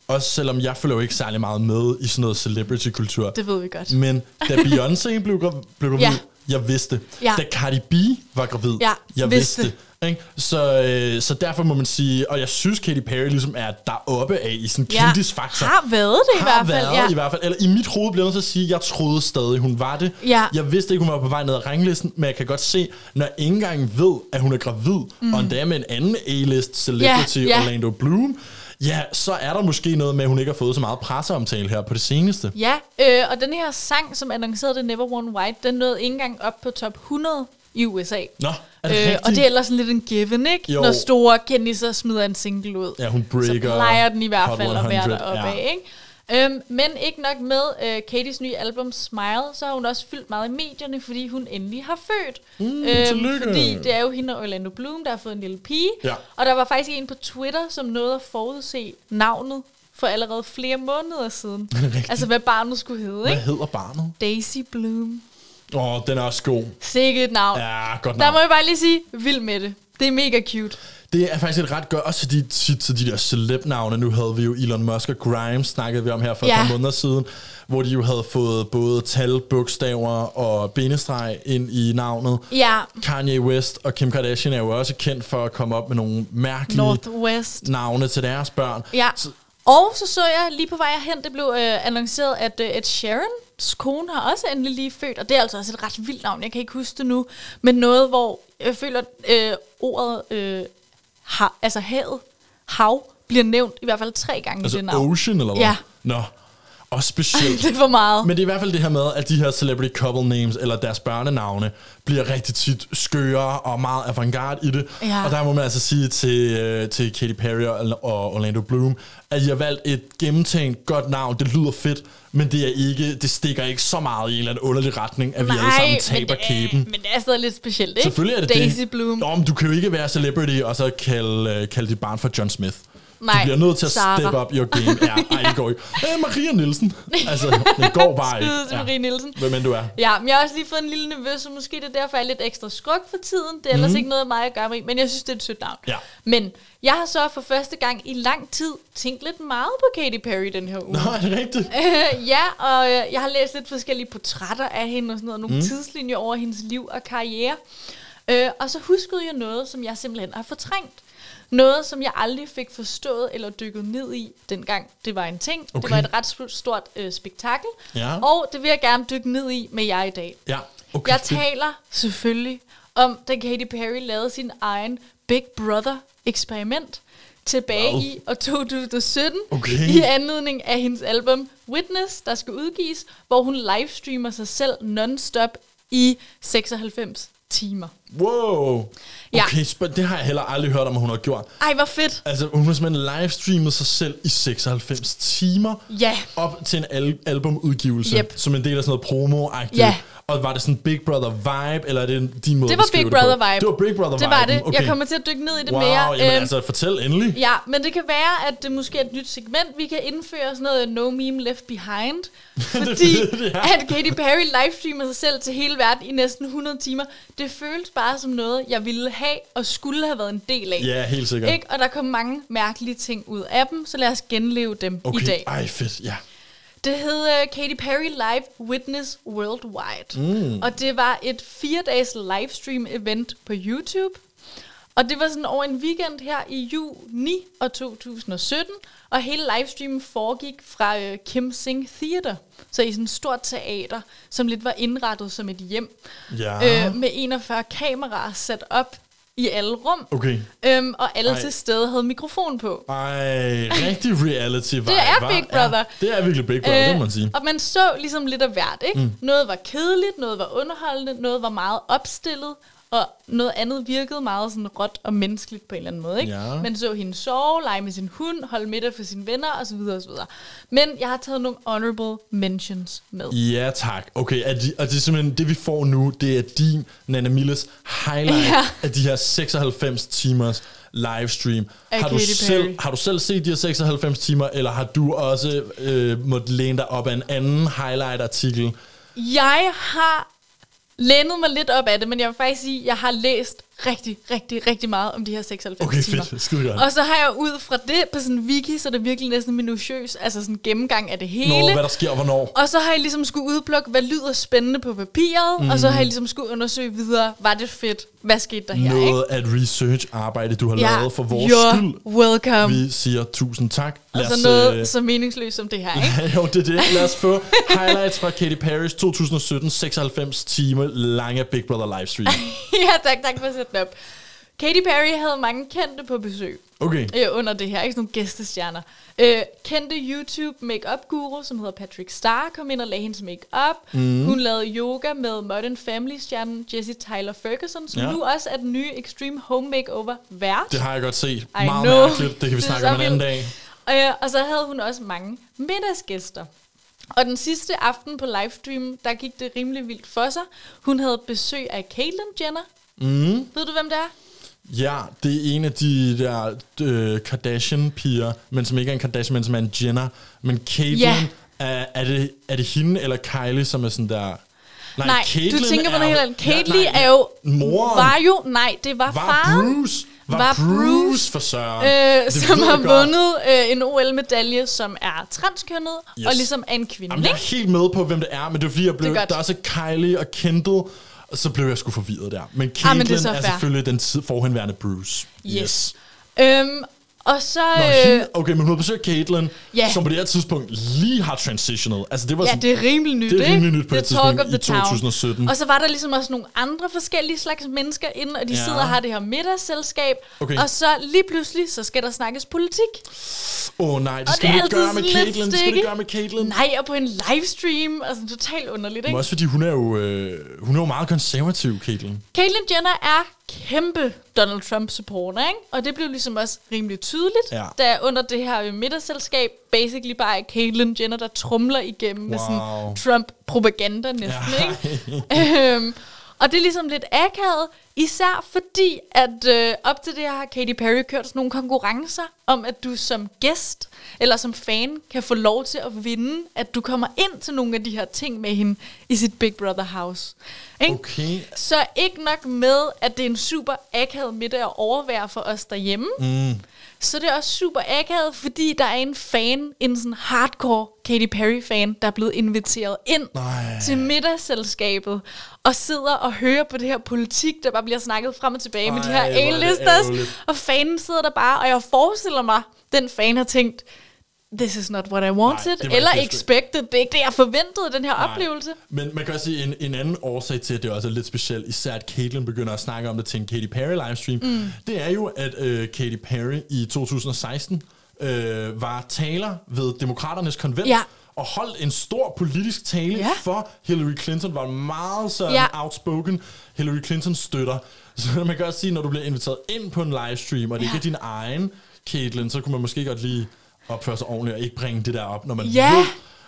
Speaker 2: også selvom jeg følger jo ikke særlig meget med i sådan noget celebrity-kultur.
Speaker 1: Det ved vi godt.
Speaker 2: Men da Beyoncé blev, blev gravid,
Speaker 1: Ja.
Speaker 2: Jeg vidste.
Speaker 1: Ja.
Speaker 2: Da Cardi B var gravid,
Speaker 1: Ja,
Speaker 2: jeg
Speaker 1: vidste.
Speaker 2: vidste. Ikke? Så, øh, så derfor må man sige, og jeg synes Katy Perry ligesom er deroppe af i sådan
Speaker 1: Ja,
Speaker 2: kendisfaktor.
Speaker 1: har været det i hvert fald,
Speaker 2: Været
Speaker 1: ja.
Speaker 2: i hvert fald. Eller i mit hoved bliver jeg nødt til at sige, at jeg troede stadig, hun var det.
Speaker 1: Ja.
Speaker 2: Jeg vidste ikke, hun var på vej ned ad ranglisten, men jeg kan godt se, når jeg ikke engang ved, at hun er gravid,
Speaker 1: mm.
Speaker 2: og endda med en anden A-list celebrity,
Speaker 1: Ja, ja.
Speaker 2: Orlando Bloom, ja, så er der måske noget med, at hun ikke har fået så meget presseomtale her på det seneste.
Speaker 1: Ja, øh, og den her sang, som annoncerede det Never Worn White, den nåede ikke engang op på top 100 i USA.
Speaker 2: Nå, er det
Speaker 1: Øh,
Speaker 2: rigtigt?
Speaker 1: og det er ellers sådan lidt en given, ikke?
Speaker 2: Jo.
Speaker 1: Når store kendiser smider en single ud.
Speaker 2: Ja, hun breaker
Speaker 1: Så plejer den i hvert fald at være
Speaker 2: 100,
Speaker 1: deroppe
Speaker 2: ja.
Speaker 1: af, ikke? Øhm, men ikke nok med øh, Katys nye album Smile, så har hun også fyldt meget i medierne, fordi hun endelig har født.
Speaker 2: Mm,
Speaker 1: Øhm,
Speaker 2: tillykke.
Speaker 1: fordi det er jo hende og Orlando Bloom, der har fået en lille pige.
Speaker 2: Ja.
Speaker 1: Og der var faktisk en på Twitter, som nåede at forudse navnet for allerede flere måneder siden. Altså hvad barnet skulle hedde,
Speaker 2: Hvad
Speaker 1: ikke?
Speaker 2: hedder barnet?
Speaker 1: Daisy Bloom.
Speaker 2: Åh, oh, den er også god.
Speaker 1: Sikke et navn.
Speaker 2: Ja, godt
Speaker 1: Der
Speaker 2: navn.
Speaker 1: må jeg bare lige sige, vild med det. Det er mega cute.
Speaker 2: Det er faktisk et ret godt, også fordi tit til de der celeb-navne, nu havde vi jo Elon Musk og Grimes, snakkede vi om her for
Speaker 1: Ja.
Speaker 2: et par måneder siden, hvor de jo havde fået både tal, bogstaver og bindestreg ind i navnet.
Speaker 1: Ja,
Speaker 2: Kanye West og Kim Kardashian er jo også kendt for at komme op med nogle mærkelige
Speaker 1: Northwest.
Speaker 2: navne til deres børn.
Speaker 1: Ja.
Speaker 2: Så,
Speaker 1: Og så så jeg lige på vej hen, det blev øh, annonceret, at øh, Ed Sheerans kone har også endelig lige født, og det er altså også et ret vildt navn, jeg kan ikke huske det nu, men noget, hvor jeg føler, at øh, ordet, øh, ha, altså havet, hav, bliver nævnt i hvert fald tre gange i det
Speaker 2: altså
Speaker 1: navn.
Speaker 2: Ocean, eller hvad?
Speaker 1: Ja.
Speaker 2: Nå, også specielt.
Speaker 1: det er for meget.
Speaker 2: Men det er i hvert fald det her med, at de her celebrity couple names, eller deres børnenavne, bliver rigtig tit skøre og meget avantgarde i det.
Speaker 1: Ja.
Speaker 2: Og der må man altså sige til, øh, til Katy Perry og, Orlando Bloom, at I har valgt et gennemtænkt godt navn. Det lyder fedt, men det, er ikke, det stikker ikke så meget i en eller anden underlig retning, at vi alle sammen taber
Speaker 1: men, det,
Speaker 2: kæben.
Speaker 1: men det er stadig lidt specielt, ikke?
Speaker 2: Selvfølgelig er det
Speaker 1: Daisy
Speaker 2: det.
Speaker 1: Bloom.
Speaker 2: Nå, men du kan jo ikke være celebrity og så kalde, øh, kalde dit barn for John Smith.
Speaker 1: Nej,
Speaker 2: du bliver nødt til at
Speaker 1: Sarah.
Speaker 2: step up your game. Ja, ej, det går ikke. Øh, Maria Nielsen. Altså, det går bare ikke.
Speaker 1: Til Marie Nielsen.
Speaker 2: Hvem end du er.
Speaker 1: Ja, men jeg har også lige fået en lille nevø, så måske det er derfor, jeg er lidt ekstra skruk for tiden. Det er ellers
Speaker 2: Mhm.
Speaker 1: ikke noget mig at gøre med, men jeg synes, det er et sødt navn.
Speaker 2: Ja.
Speaker 1: Men jeg har så for første gang i lang tid tænkt lidt meget på Katy Perry den her uge.
Speaker 2: Nå, er det rigtigt?
Speaker 1: Ja, og øh, jeg har læst lidt forskellige portrætter af hende og sådan noget, nogle
Speaker 2: mm.
Speaker 1: tidslinjer over hendes liv og karriere. Øh, og så huskede jeg noget, som jeg simpelthen har fortrængt. Noget, som jeg aldrig fik forstået eller dykket ned i, dengang det var en ting.
Speaker 2: Okay.
Speaker 1: Det var et ret stort øh, spektakel.
Speaker 2: Ja.
Speaker 1: Og det vil jeg gerne dykke ned i med jer i dag.
Speaker 2: Ja, okay.
Speaker 1: Jeg taler selvfølgelig om, da Katy Perry lavede sin egen Big Brother-eksperiment tilbage
Speaker 2: Wow.
Speaker 1: i år 2017
Speaker 2: Okay.
Speaker 1: i anledning af hendes album Witness, der skal udgives, hvor hun livestreamer sig selv non-stop i 96 timer.
Speaker 2: Wow. Okay, ja. det har jeg heller aldrig hørt om, at hun har gjort.
Speaker 1: Ej, hvor fedt.
Speaker 2: Altså, hun har simpelthen livestreamet sig selv i 96 timer.
Speaker 1: Ja.
Speaker 2: Op til en al- albumudgivelse.
Speaker 1: Yep.
Speaker 2: Som en del af sådan noget promo-agtigt.
Speaker 1: Ja.
Speaker 2: Og var det sådan Big Brother vibe, eller er det din måde
Speaker 1: Det var Big
Speaker 2: det?
Speaker 1: Brother vibe.
Speaker 2: Det var Big Brother
Speaker 1: Det
Speaker 2: vibe.
Speaker 1: var det.
Speaker 2: Okay.
Speaker 1: Jeg kommer til at dykke ned i det
Speaker 2: wow,
Speaker 1: mere.
Speaker 2: Jamen,
Speaker 1: Øhm,
Speaker 2: altså, fortæl endelig.
Speaker 1: Ja, men det kan være, at det måske er et nyt segment, vi kan indføre sådan noget No Meme Left Behind. Fordi
Speaker 2: fedt, ja.
Speaker 1: at Katy Perry livestreamer sig selv til hele verden i næsten 100 timer. Det føles bare som noget, jeg ville have og skulle have været en del af.
Speaker 2: Ja, helt sikkert.
Speaker 1: Ikke? Og der kom mange mærkelige ting ud af dem, så lad os genleve dem
Speaker 2: Okay,
Speaker 1: i dag.
Speaker 2: ej fedt, ja.
Speaker 1: Det hed uh, Katy Perry Live Witness Worldwide.
Speaker 2: Mm.
Speaker 1: Og det var et fire-dages livestream event på YouTube. Og det var sådan over en weekend her i juni og 2017, og hele livestreamen foregik fra øh, Kim Sing Theater, så i sådan et stort teater, som lidt var indrettet som et hjem,
Speaker 2: Ja.
Speaker 1: øh, med 41 kameraer sat op i alle rum,
Speaker 2: Okay.
Speaker 1: øhm, og alle
Speaker 2: Ej.
Speaker 1: til stede havde mikrofon på.
Speaker 2: Ej, rigtig reality vibe,
Speaker 1: Det er? Big Brother.
Speaker 2: Ja, det er virkelig Big Brother, øh, det må man sige.
Speaker 1: Og man så ligesom lidt af hvert, ikke?
Speaker 2: Mm.
Speaker 1: Noget var kedeligt, noget var underholdende, noget var meget opstillet, og noget andet virkede meget sådan råt og menneskeligt på en eller anden måde, ikke?
Speaker 2: Ja.
Speaker 1: Man så hende sove, lege med sin hund, holde middag for sine venner, osv. osv. Men jeg har taget nogle honorable mentions med.
Speaker 2: Ja, tak. Okay, er de, og det er simpelthen det, vi får nu, det er din, Nana Milles, highlight
Speaker 1: Ja.
Speaker 2: af de her 96 timers livestream.
Speaker 1: Af
Speaker 2: Har du, selv, har du selv set de her 96 timer, eller har du også øh, måttet læne dig op af en anden highlight-artikel?
Speaker 1: Jeg har lænet mig lidt op af det, men jeg vil faktisk sige, at jeg har læst rigtig, rigtig, rigtig meget om de her 96
Speaker 2: Okay,
Speaker 1: timer.
Speaker 2: fedt. Skide godt.
Speaker 1: Og så har jeg ud fra det på sådan en wiki, så er det virkelig næsten minutiøs, altså sådan en gennemgang af det hele.
Speaker 2: Nå, hvad der sker og hvornår.
Speaker 1: Og så har jeg ligesom skulle udplukke, hvad lyder spændende på papiret, mm. og så har jeg ligesom skulle undersøge videre, var det fedt, hvad skete der her, ikke?
Speaker 2: Noget af et research-arbejde, du har
Speaker 1: Ja,
Speaker 2: lavet for vores
Speaker 1: you're
Speaker 2: skyld.
Speaker 1: welcome.
Speaker 2: Vi siger tusind tak.
Speaker 1: Og
Speaker 2: Lad
Speaker 1: så
Speaker 2: os,
Speaker 1: noget
Speaker 2: øh,
Speaker 1: så meningsløst som det her, ikke?
Speaker 2: jo, det er det. Lad os få highlights fra Katy Perry's 2017 96 timer lange Big Brother livestream.
Speaker 1: ja, tak, tak for sætte den op. Katy Perry havde mange kendte på besøg.
Speaker 2: Okay.
Speaker 1: Øh, under det her, ikke sådan nogle gæstestjerner. Øh, kendte YouTube makeup guru, som hedder Patrick Starr, kom ind og lagde hendes makeup.
Speaker 2: Mhm.
Speaker 1: Hun lavede yoga med Modern Family-stjernen Jessie Tyler Ferguson, som
Speaker 2: Ja.
Speaker 1: nu også er den nye Extreme Home Makeover vært.
Speaker 2: Det har jeg godt set.
Speaker 1: I
Speaker 2: Meget
Speaker 1: know.
Speaker 2: mærkeligt. Det kan vi
Speaker 1: Det
Speaker 2: snakke om en anden dag.
Speaker 1: Øh, og så havde hun også mange middagsgæster. Og den sidste aften på livestream, der gik det rimelig vildt for sig. Hun havde besøg af Caitlyn Jenner.
Speaker 2: Mm.
Speaker 1: Ved du, hvem det er?
Speaker 2: Ja, det er en af de der øh, Kardashian-piger, men som ikke er en Kardashian, men som er en Jenner. Men Caitlyn,
Speaker 1: Ja.
Speaker 2: er, er, det, er det hende eller Kylie, som er sådan der...
Speaker 1: Nej,
Speaker 2: Caitlyn
Speaker 1: du tænker på noget helt andet. Caitlyn
Speaker 2: nej,
Speaker 1: er jo...
Speaker 2: Moren.
Speaker 1: Var jo... Nej, det var,
Speaker 2: Var
Speaker 1: faren.
Speaker 2: Bruce. Var,
Speaker 1: Var
Speaker 2: Bruce, for søren.
Speaker 1: Øh, som har vundet øh, en OL-medalje, som er transkønnet,
Speaker 2: Yes.
Speaker 1: og ligesom er en kvinde.
Speaker 2: Jamen, jeg er helt med på, hvem det er, men det er fordi, jeg blev,
Speaker 1: Det er
Speaker 2: der er også Kylie og Kendall, og så blev jeg sgu forvirret der. Men
Speaker 1: Ah,
Speaker 2: Caitlyn
Speaker 1: men det er
Speaker 2: er, selvfølgelig den forhenværende Bruce.
Speaker 1: Yes. Øhm, og så...
Speaker 2: Nå,
Speaker 1: Øh,
Speaker 2: hende, okay, men hun har besøgt Caitlyn,
Speaker 1: Ja.
Speaker 2: som på det her tidspunkt lige har transitionet. Altså, det var
Speaker 1: ja,
Speaker 2: sådan,
Speaker 1: det er rimelig nyt,
Speaker 2: Det er rimelig nyt på det tidspunkt i
Speaker 1: the town.
Speaker 2: 2017.
Speaker 1: Og så var der ligesom også nogle andre forskellige slags mennesker inde, og de
Speaker 2: Ja.
Speaker 1: sidder og har det her middagsselskab.
Speaker 2: Okay.
Speaker 1: Og så lige pludselig, så skal der snakkes politik.
Speaker 2: Åh oh, nej, det
Speaker 1: Og
Speaker 2: skal
Speaker 1: det
Speaker 2: vi ikke gøre med Caitlyn. Det skal vi gøre med Caitlyn.
Speaker 1: Nej, og på en livestream. Altså totalt underligt,
Speaker 2: Men
Speaker 1: ikke?
Speaker 2: også fordi hun er jo, øh, hun er jo meget konservativ, Caitlyn.
Speaker 1: Caitlyn Jenner er kæmpe Donald Trump-supporter, ikke? Og det blev ligesom også rimelig tydeligt,
Speaker 2: Ja.
Speaker 1: da under det her middagsselskab basically bare er Caitlyn Jenner, der trumler igennem med
Speaker 2: Wow.
Speaker 1: sådan Trump-propaganda næsten, ikke? øhm, og det er ligesom lidt akavet, især fordi, at øh, op til det her har Katy Perry kørt sådan nogle konkurrencer om, at du som gæst eller som fan kan få lov til at vinde, at du kommer ind til nogle af de her ting med hende i sit Big Brother house. Ikke?
Speaker 2: Okay.
Speaker 1: Så ikke nok med, at det er en super akavet middag at overvære for os derhjemme,
Speaker 2: Mm.
Speaker 1: Så det er også super akavet, fordi der er en fan, en sådan hardcore Katy Perry-fan, der er blevet inviteret ind
Speaker 2: Nej.
Speaker 1: til middagsselskabet, og sidder og hører på det her politik, der bare bliver snakket frem og tilbage med de her
Speaker 2: Ej, er
Speaker 1: A-listers, og fanen sidder der bare, og jeg forestiller mig, den fan har tænkt, this is not what I wanted,
Speaker 2: var
Speaker 1: eller
Speaker 2: ikke
Speaker 1: expected, det er ikke det, jeg forventede, den her
Speaker 2: Nej.
Speaker 1: oplevelse.
Speaker 2: Men man kan også sige, en, en anden årsag til, at det også er lidt specielt, især at Caitlyn begynder at snakke om det til en Katy Perry livestream,
Speaker 1: Mm.
Speaker 2: det er jo, at øh, Katy Perry i 2016 øh, var taler ved Demokraternes konvent,
Speaker 1: Ja.
Speaker 2: og holdt en stor politisk tale
Speaker 1: Ja.
Speaker 2: for Hillary Clinton, var meget sådan
Speaker 1: Ja.
Speaker 2: outspoken Hillary Clinton støtter. Så man kan også sige, når du bliver inviteret ind på en livestream, og det
Speaker 1: Ja.
Speaker 2: ikke er din egen Caitlyn, så kunne man måske godt lige opføre sig ordentligt, og ikke bringe det der op, når man
Speaker 1: Ja.
Speaker 2: ved,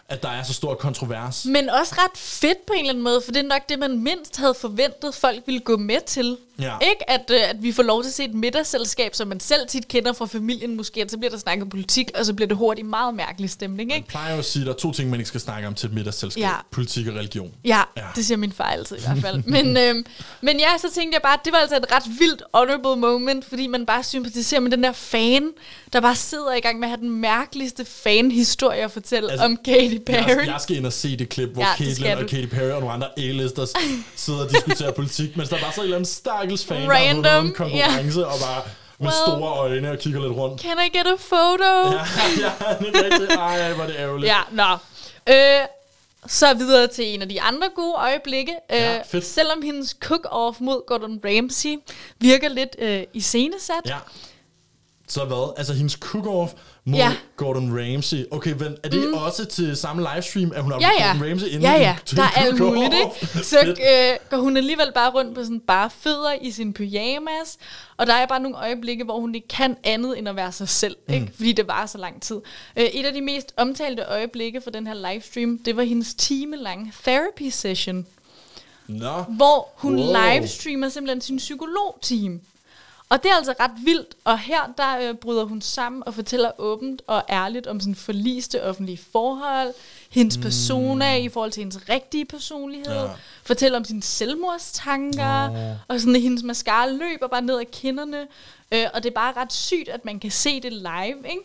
Speaker 2: at der er så stor kontrovers.
Speaker 1: Men også ret fedt på en eller anden måde, for det er nok det, man mindst havde forventet, folk ville gå med til.
Speaker 2: Ja.
Speaker 1: Ikke at, øh, at vi får lov til at se et middagsselskab, som man selv tit kender fra familien måske, at så bliver der snakket politik, og så bliver det hurtigt meget mærkelig stemning, ikke?
Speaker 2: Jeg plejer jo at sige, at der er to ting, man ikke skal snakke om til et middagsselskab.
Speaker 1: Ja.
Speaker 2: Politik og religion.
Speaker 1: Ja,
Speaker 2: Ja.
Speaker 1: det siger min far altid i hvert fald. men, øhm, men ja, så tænkte jeg bare, at det var altså et ret vildt honorable moment, fordi man bare sympatiserer med den der fan, der bare sidder i gang med at have den mærkeligste fan-historie at fortælle altså, om Katy Perry.
Speaker 2: Jeg, jeg skal ind og se det klip, hvor
Speaker 1: Ja,
Speaker 2: Caitlyn og. Katy Perry og nogle andre A-listers sidder og diskuterer politik, mens der bare så en eller anden stak stakkels fan, der har
Speaker 1: Random,
Speaker 2: en konkurrence, og bare med
Speaker 1: Well.
Speaker 2: store øjne og kigger lidt rundt.
Speaker 1: Can I get a photo?
Speaker 2: Ja, ja, det er rigtigt. Ej, hvor er det ærgerligt.
Speaker 1: Ja, nå. Øh, så videre til en af de andre gode øjeblikke.
Speaker 2: Ja,
Speaker 1: øh, selvom hendes cook-off mod Gordon Ramsay virker lidt øh, iscenesat.
Speaker 2: Ja. Så hvad? Altså hendes cook-off mod
Speaker 1: Ja.
Speaker 2: Gordon Ramsay. Okay, men er det
Speaker 1: Mm.
Speaker 2: mm. også til samme livestream, at hun har
Speaker 1: Ja, ja.
Speaker 2: Gordon Ramsay inden
Speaker 1: ja, ja.
Speaker 2: til
Speaker 1: Der er alt muligt, ikke? Så øh, går hun alligevel bare rundt på sådan bare fødder i sin pyjamas, og der er bare nogle øjeblikke, hvor hun ikke kan andet end at være sig selv,
Speaker 2: Mm.
Speaker 1: ikke? Fordi det var så lang tid. Øh, et af de mest omtalte øjeblikke for den her livestream, det var hendes timelange therapy session,
Speaker 2: Nå.
Speaker 1: hvor hun
Speaker 2: Wow.
Speaker 1: livestreamer simpelthen sin psykologteam. Og det er altså ret vildt, og her der øh, bryder hun sammen og fortæller åbent og ærligt om sådan forliste offentlige forhold, hendes mm. persona i forhold til hendes rigtige personlighed,
Speaker 2: Ja.
Speaker 1: ja. fortæller om sine selvmordstanker,
Speaker 2: Nå.
Speaker 1: og sådan at hendes mascara løber bare ned ad kinderne, øh, og det er bare ret sygt, at man kan se det live, ikke?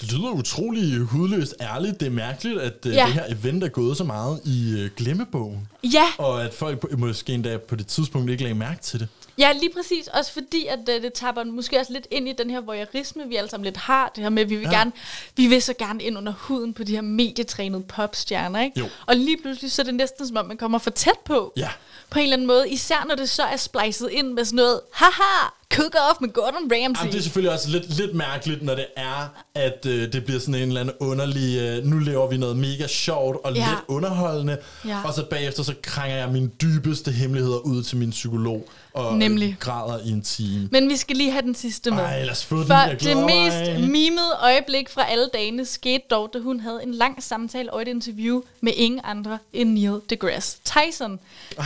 Speaker 2: Det lyder utrolig hudløst ærligt. Det er mærkeligt, at ja.
Speaker 1: Ja.
Speaker 2: det her event er gået så meget i øh, glemmebogen.
Speaker 1: Ja.
Speaker 2: Og at folk måske endda på det tidspunkt ikke lagde mærke til det.
Speaker 1: Ja, lige præcis. Også fordi, at øh, det tapper måske også lidt ind i den her voyeurisme, vi alle sammen lidt har. Det her med, at vi vil,
Speaker 2: ja.
Speaker 1: gerne, vi vil så gerne ind under huden på de her medietrænede popstjerner, ikke?
Speaker 2: Jo.
Speaker 1: Og lige pludselig, så er det næsten som om, man kommer for tæt på.
Speaker 2: Ja.
Speaker 1: På en eller anden måde. Især når det så er splicet ind med sådan noget, haha, cook off med Gordon Ramsay.
Speaker 2: Jamen, det er selvfølgelig også lidt, lidt mærkeligt, når det er, at øh, det bliver sådan en eller anden underlig, øh, nu laver vi noget mega sjovt og
Speaker 1: Ja.
Speaker 2: lidt underholdende,
Speaker 1: Ja.
Speaker 2: og så bagefter så krænger jeg mine dybeste hemmeligheder ud til min psykolog, og
Speaker 1: Nemlig.
Speaker 2: øh, græder i en time.
Speaker 1: Men vi skal lige have den sidste med.
Speaker 2: Ej, lad os få den.
Speaker 1: For det mest
Speaker 2: mig.
Speaker 1: mimede øjeblik fra alle dagene skete dog, da hun havde en lang samtale og et interview med ingen andre end Neil deGrasse Tyson.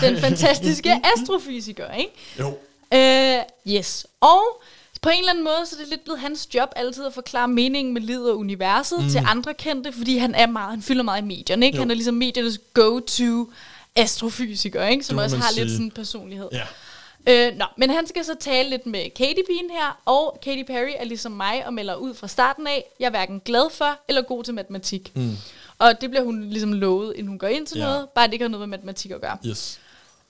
Speaker 1: Den
Speaker 2: Ej.
Speaker 1: fantastiske astrofysiker, ikke?
Speaker 2: Jo.
Speaker 1: Øh, yes. Og på en eller anden måde, så er det lidt blevet hans job altid at forklare meningen med livet og universet
Speaker 2: Mm.
Speaker 1: til andre kendte, fordi han er meget, han fylder meget i medierne, ikke?
Speaker 2: Jo.
Speaker 1: Han er ligesom mediernes go-to astrofysiker, ikke? Som også har lidt
Speaker 2: sige.
Speaker 1: sådan en personlighed.
Speaker 2: Ja.
Speaker 1: Øh, nå, men han skal så tale lidt med Katy Bean her, og Katy Perry er ligesom mig og melder ud fra starten af, jeg er hverken glad for eller god til matematik.
Speaker 2: Mm.
Speaker 1: Og det bliver hun ligesom lovet, inden hun går ind til
Speaker 2: ja.
Speaker 1: noget, bare det ikke har noget med matematik at gøre.
Speaker 2: Yes.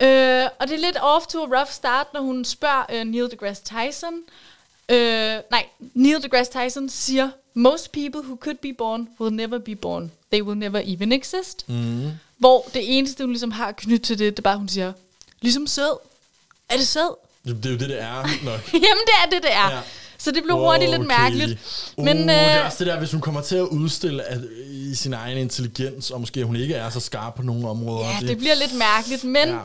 Speaker 1: Øh, og det er lidt off to a rough start, når hun spørger øh, Neil deGrasse Tyson. Øh, nej, Neil deGrasse Tyson siger, Most people who could be born will never be born. They will never even exist.
Speaker 2: Mm.
Speaker 1: Hvor det eneste, hun ligesom har knyttet til det, det er bare, hun siger, ligesom sød. Er det sød?
Speaker 2: Det, det er jo det, det er nok.
Speaker 1: Jamen, det er det, det er.
Speaker 2: Ja.
Speaker 1: Så det blev hurtigt lidt mærkeligt.
Speaker 2: Uh,
Speaker 1: Men,
Speaker 2: uh, det er
Speaker 1: øh,
Speaker 2: også det der, hvis hun kommer til at udstille at, i sin egen intelligens, og måske hun ikke er så skarp på nogle områder.
Speaker 1: Ja, det bliver lidt mærkeligt, men
Speaker 2: Ja.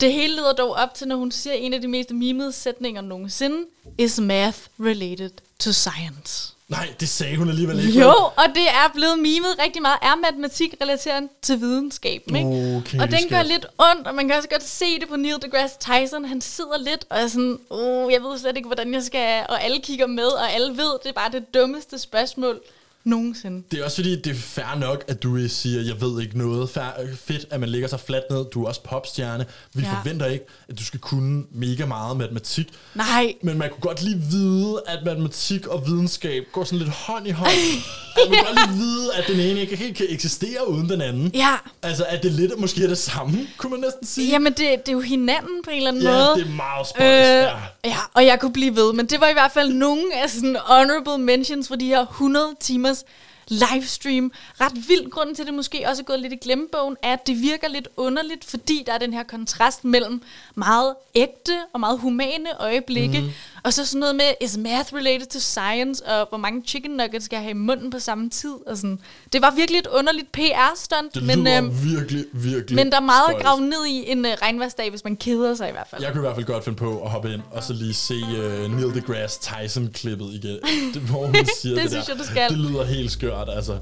Speaker 1: Det hele leder dog op til, når hun siger en af de mest mimede sætninger nogensinde, is math related to science.
Speaker 2: Nej, det sagde hun alligevel ikke.
Speaker 1: Jo, og det er blevet mimet rigtig meget. Er matematik relateret til videnskaben, ikke?
Speaker 2: Okay,
Speaker 1: og den gør lidt ondt, og man kan også godt se det på Neil deGrasse Tyson. Han sidder lidt og er sådan, oh, jeg ved slet ikke, hvordan jeg skal... Og alle kigger med, og alle ved, det er bare det dummeste spørgsmål nogensinde.
Speaker 2: Det er også fordi, det er fair nok, at du siger, jeg ved ikke noget. Fair, fedt, at man lægger sig fladt ned. Du er også popstjerne. Vi
Speaker 1: Ja.
Speaker 2: ja. forventer ikke, at du skal kunne mega meget matematik.
Speaker 1: Nej.
Speaker 2: Men man kunne godt lige vide, at matematik og videnskab går sådan lidt hånd i hånd. at man kunne godt lige vide, at den ene ikke helt kan eksistere uden den anden.
Speaker 1: Ja.
Speaker 2: Altså, at det lidt måske er det samme, kunne man næsten sige.
Speaker 1: Jamen, det, det er jo hinanden på en eller anden
Speaker 2: Ja,
Speaker 1: måde.
Speaker 2: det er meget spøjst, ja.
Speaker 1: ja, og jeg kunne blive ved, men det var i hvert fald nogle af sådan honorable mentions for de her 100 timers livestream. Ret vild grund til, at det måske også er gået lidt i glemmebogen, er, at det virker lidt underligt, fordi der er den her kontrast mellem meget ægte og meget humane øjeblikke, mm. og så sådan noget med, is math related to science, og hvor mange chicken nuggets skal jeg have i munden på samme tid, og sådan. Det var virkelig et underligt PR-stunt,
Speaker 2: Det
Speaker 1: men, øhm,
Speaker 2: virkelig, virkelig
Speaker 1: men der er meget at
Speaker 2: spøjst.
Speaker 1: grave ned i en uh, regnværsdag, hvis man keder sig i hvert fald.
Speaker 2: Jeg kunne i hvert fald godt finde på at hoppe ind og så lige se uh, Neil deGrasse Tyson-klippet igen. Det, hvor hun siger
Speaker 1: Det
Speaker 2: det,
Speaker 1: synes
Speaker 2: der.
Speaker 1: jeg.
Speaker 2: Det lyder helt skørt, altså.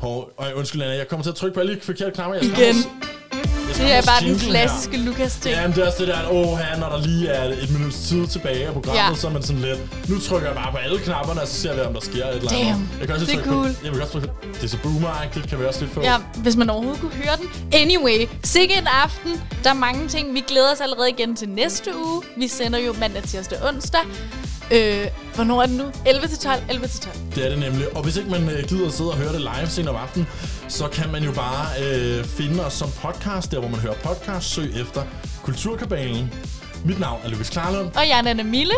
Speaker 2: Hov, øj, undskyld, Anna, jeg kommer til at trykke på alle de forkerte knapper. Jeg
Speaker 1: Igen.
Speaker 2: også-
Speaker 1: Det er bare den klassiske Lucas-ting.
Speaker 2: Ja, men det er også det der, at åh, her, når der lige er et minuts tid tilbage af programmet,
Speaker 1: Ja.
Speaker 2: så er man sådan lidt, nu trykker jeg bare på alle knapperne, og så ser vi, om der sker et eller andet.
Speaker 1: Damn,
Speaker 2: Jeg kan også
Speaker 1: det er cool.
Speaker 2: På, jeg vil også trykke, det er så boomer kan vi også lige få.
Speaker 1: Ja, hvis man overhovedet kunne høre den. Anyway, sikke en aften. Der er mange ting. Vi glæder os allerede igen til næste uge. Vi sender jo mandag, tirsdag, onsdag. Øh, hvornår er det nu? 11 til 12, 11 til 12.
Speaker 2: Det er det nemlig. Og hvis ikke man øh, gider at sidde og høre det live senere om aftenen, så kan man jo bare øh, finde os som podcast, der hvor man hører podcast. Søg efter Kulturkabalen. Mit navn er Louis Klarlund.
Speaker 1: Og jeg er Nana Mille.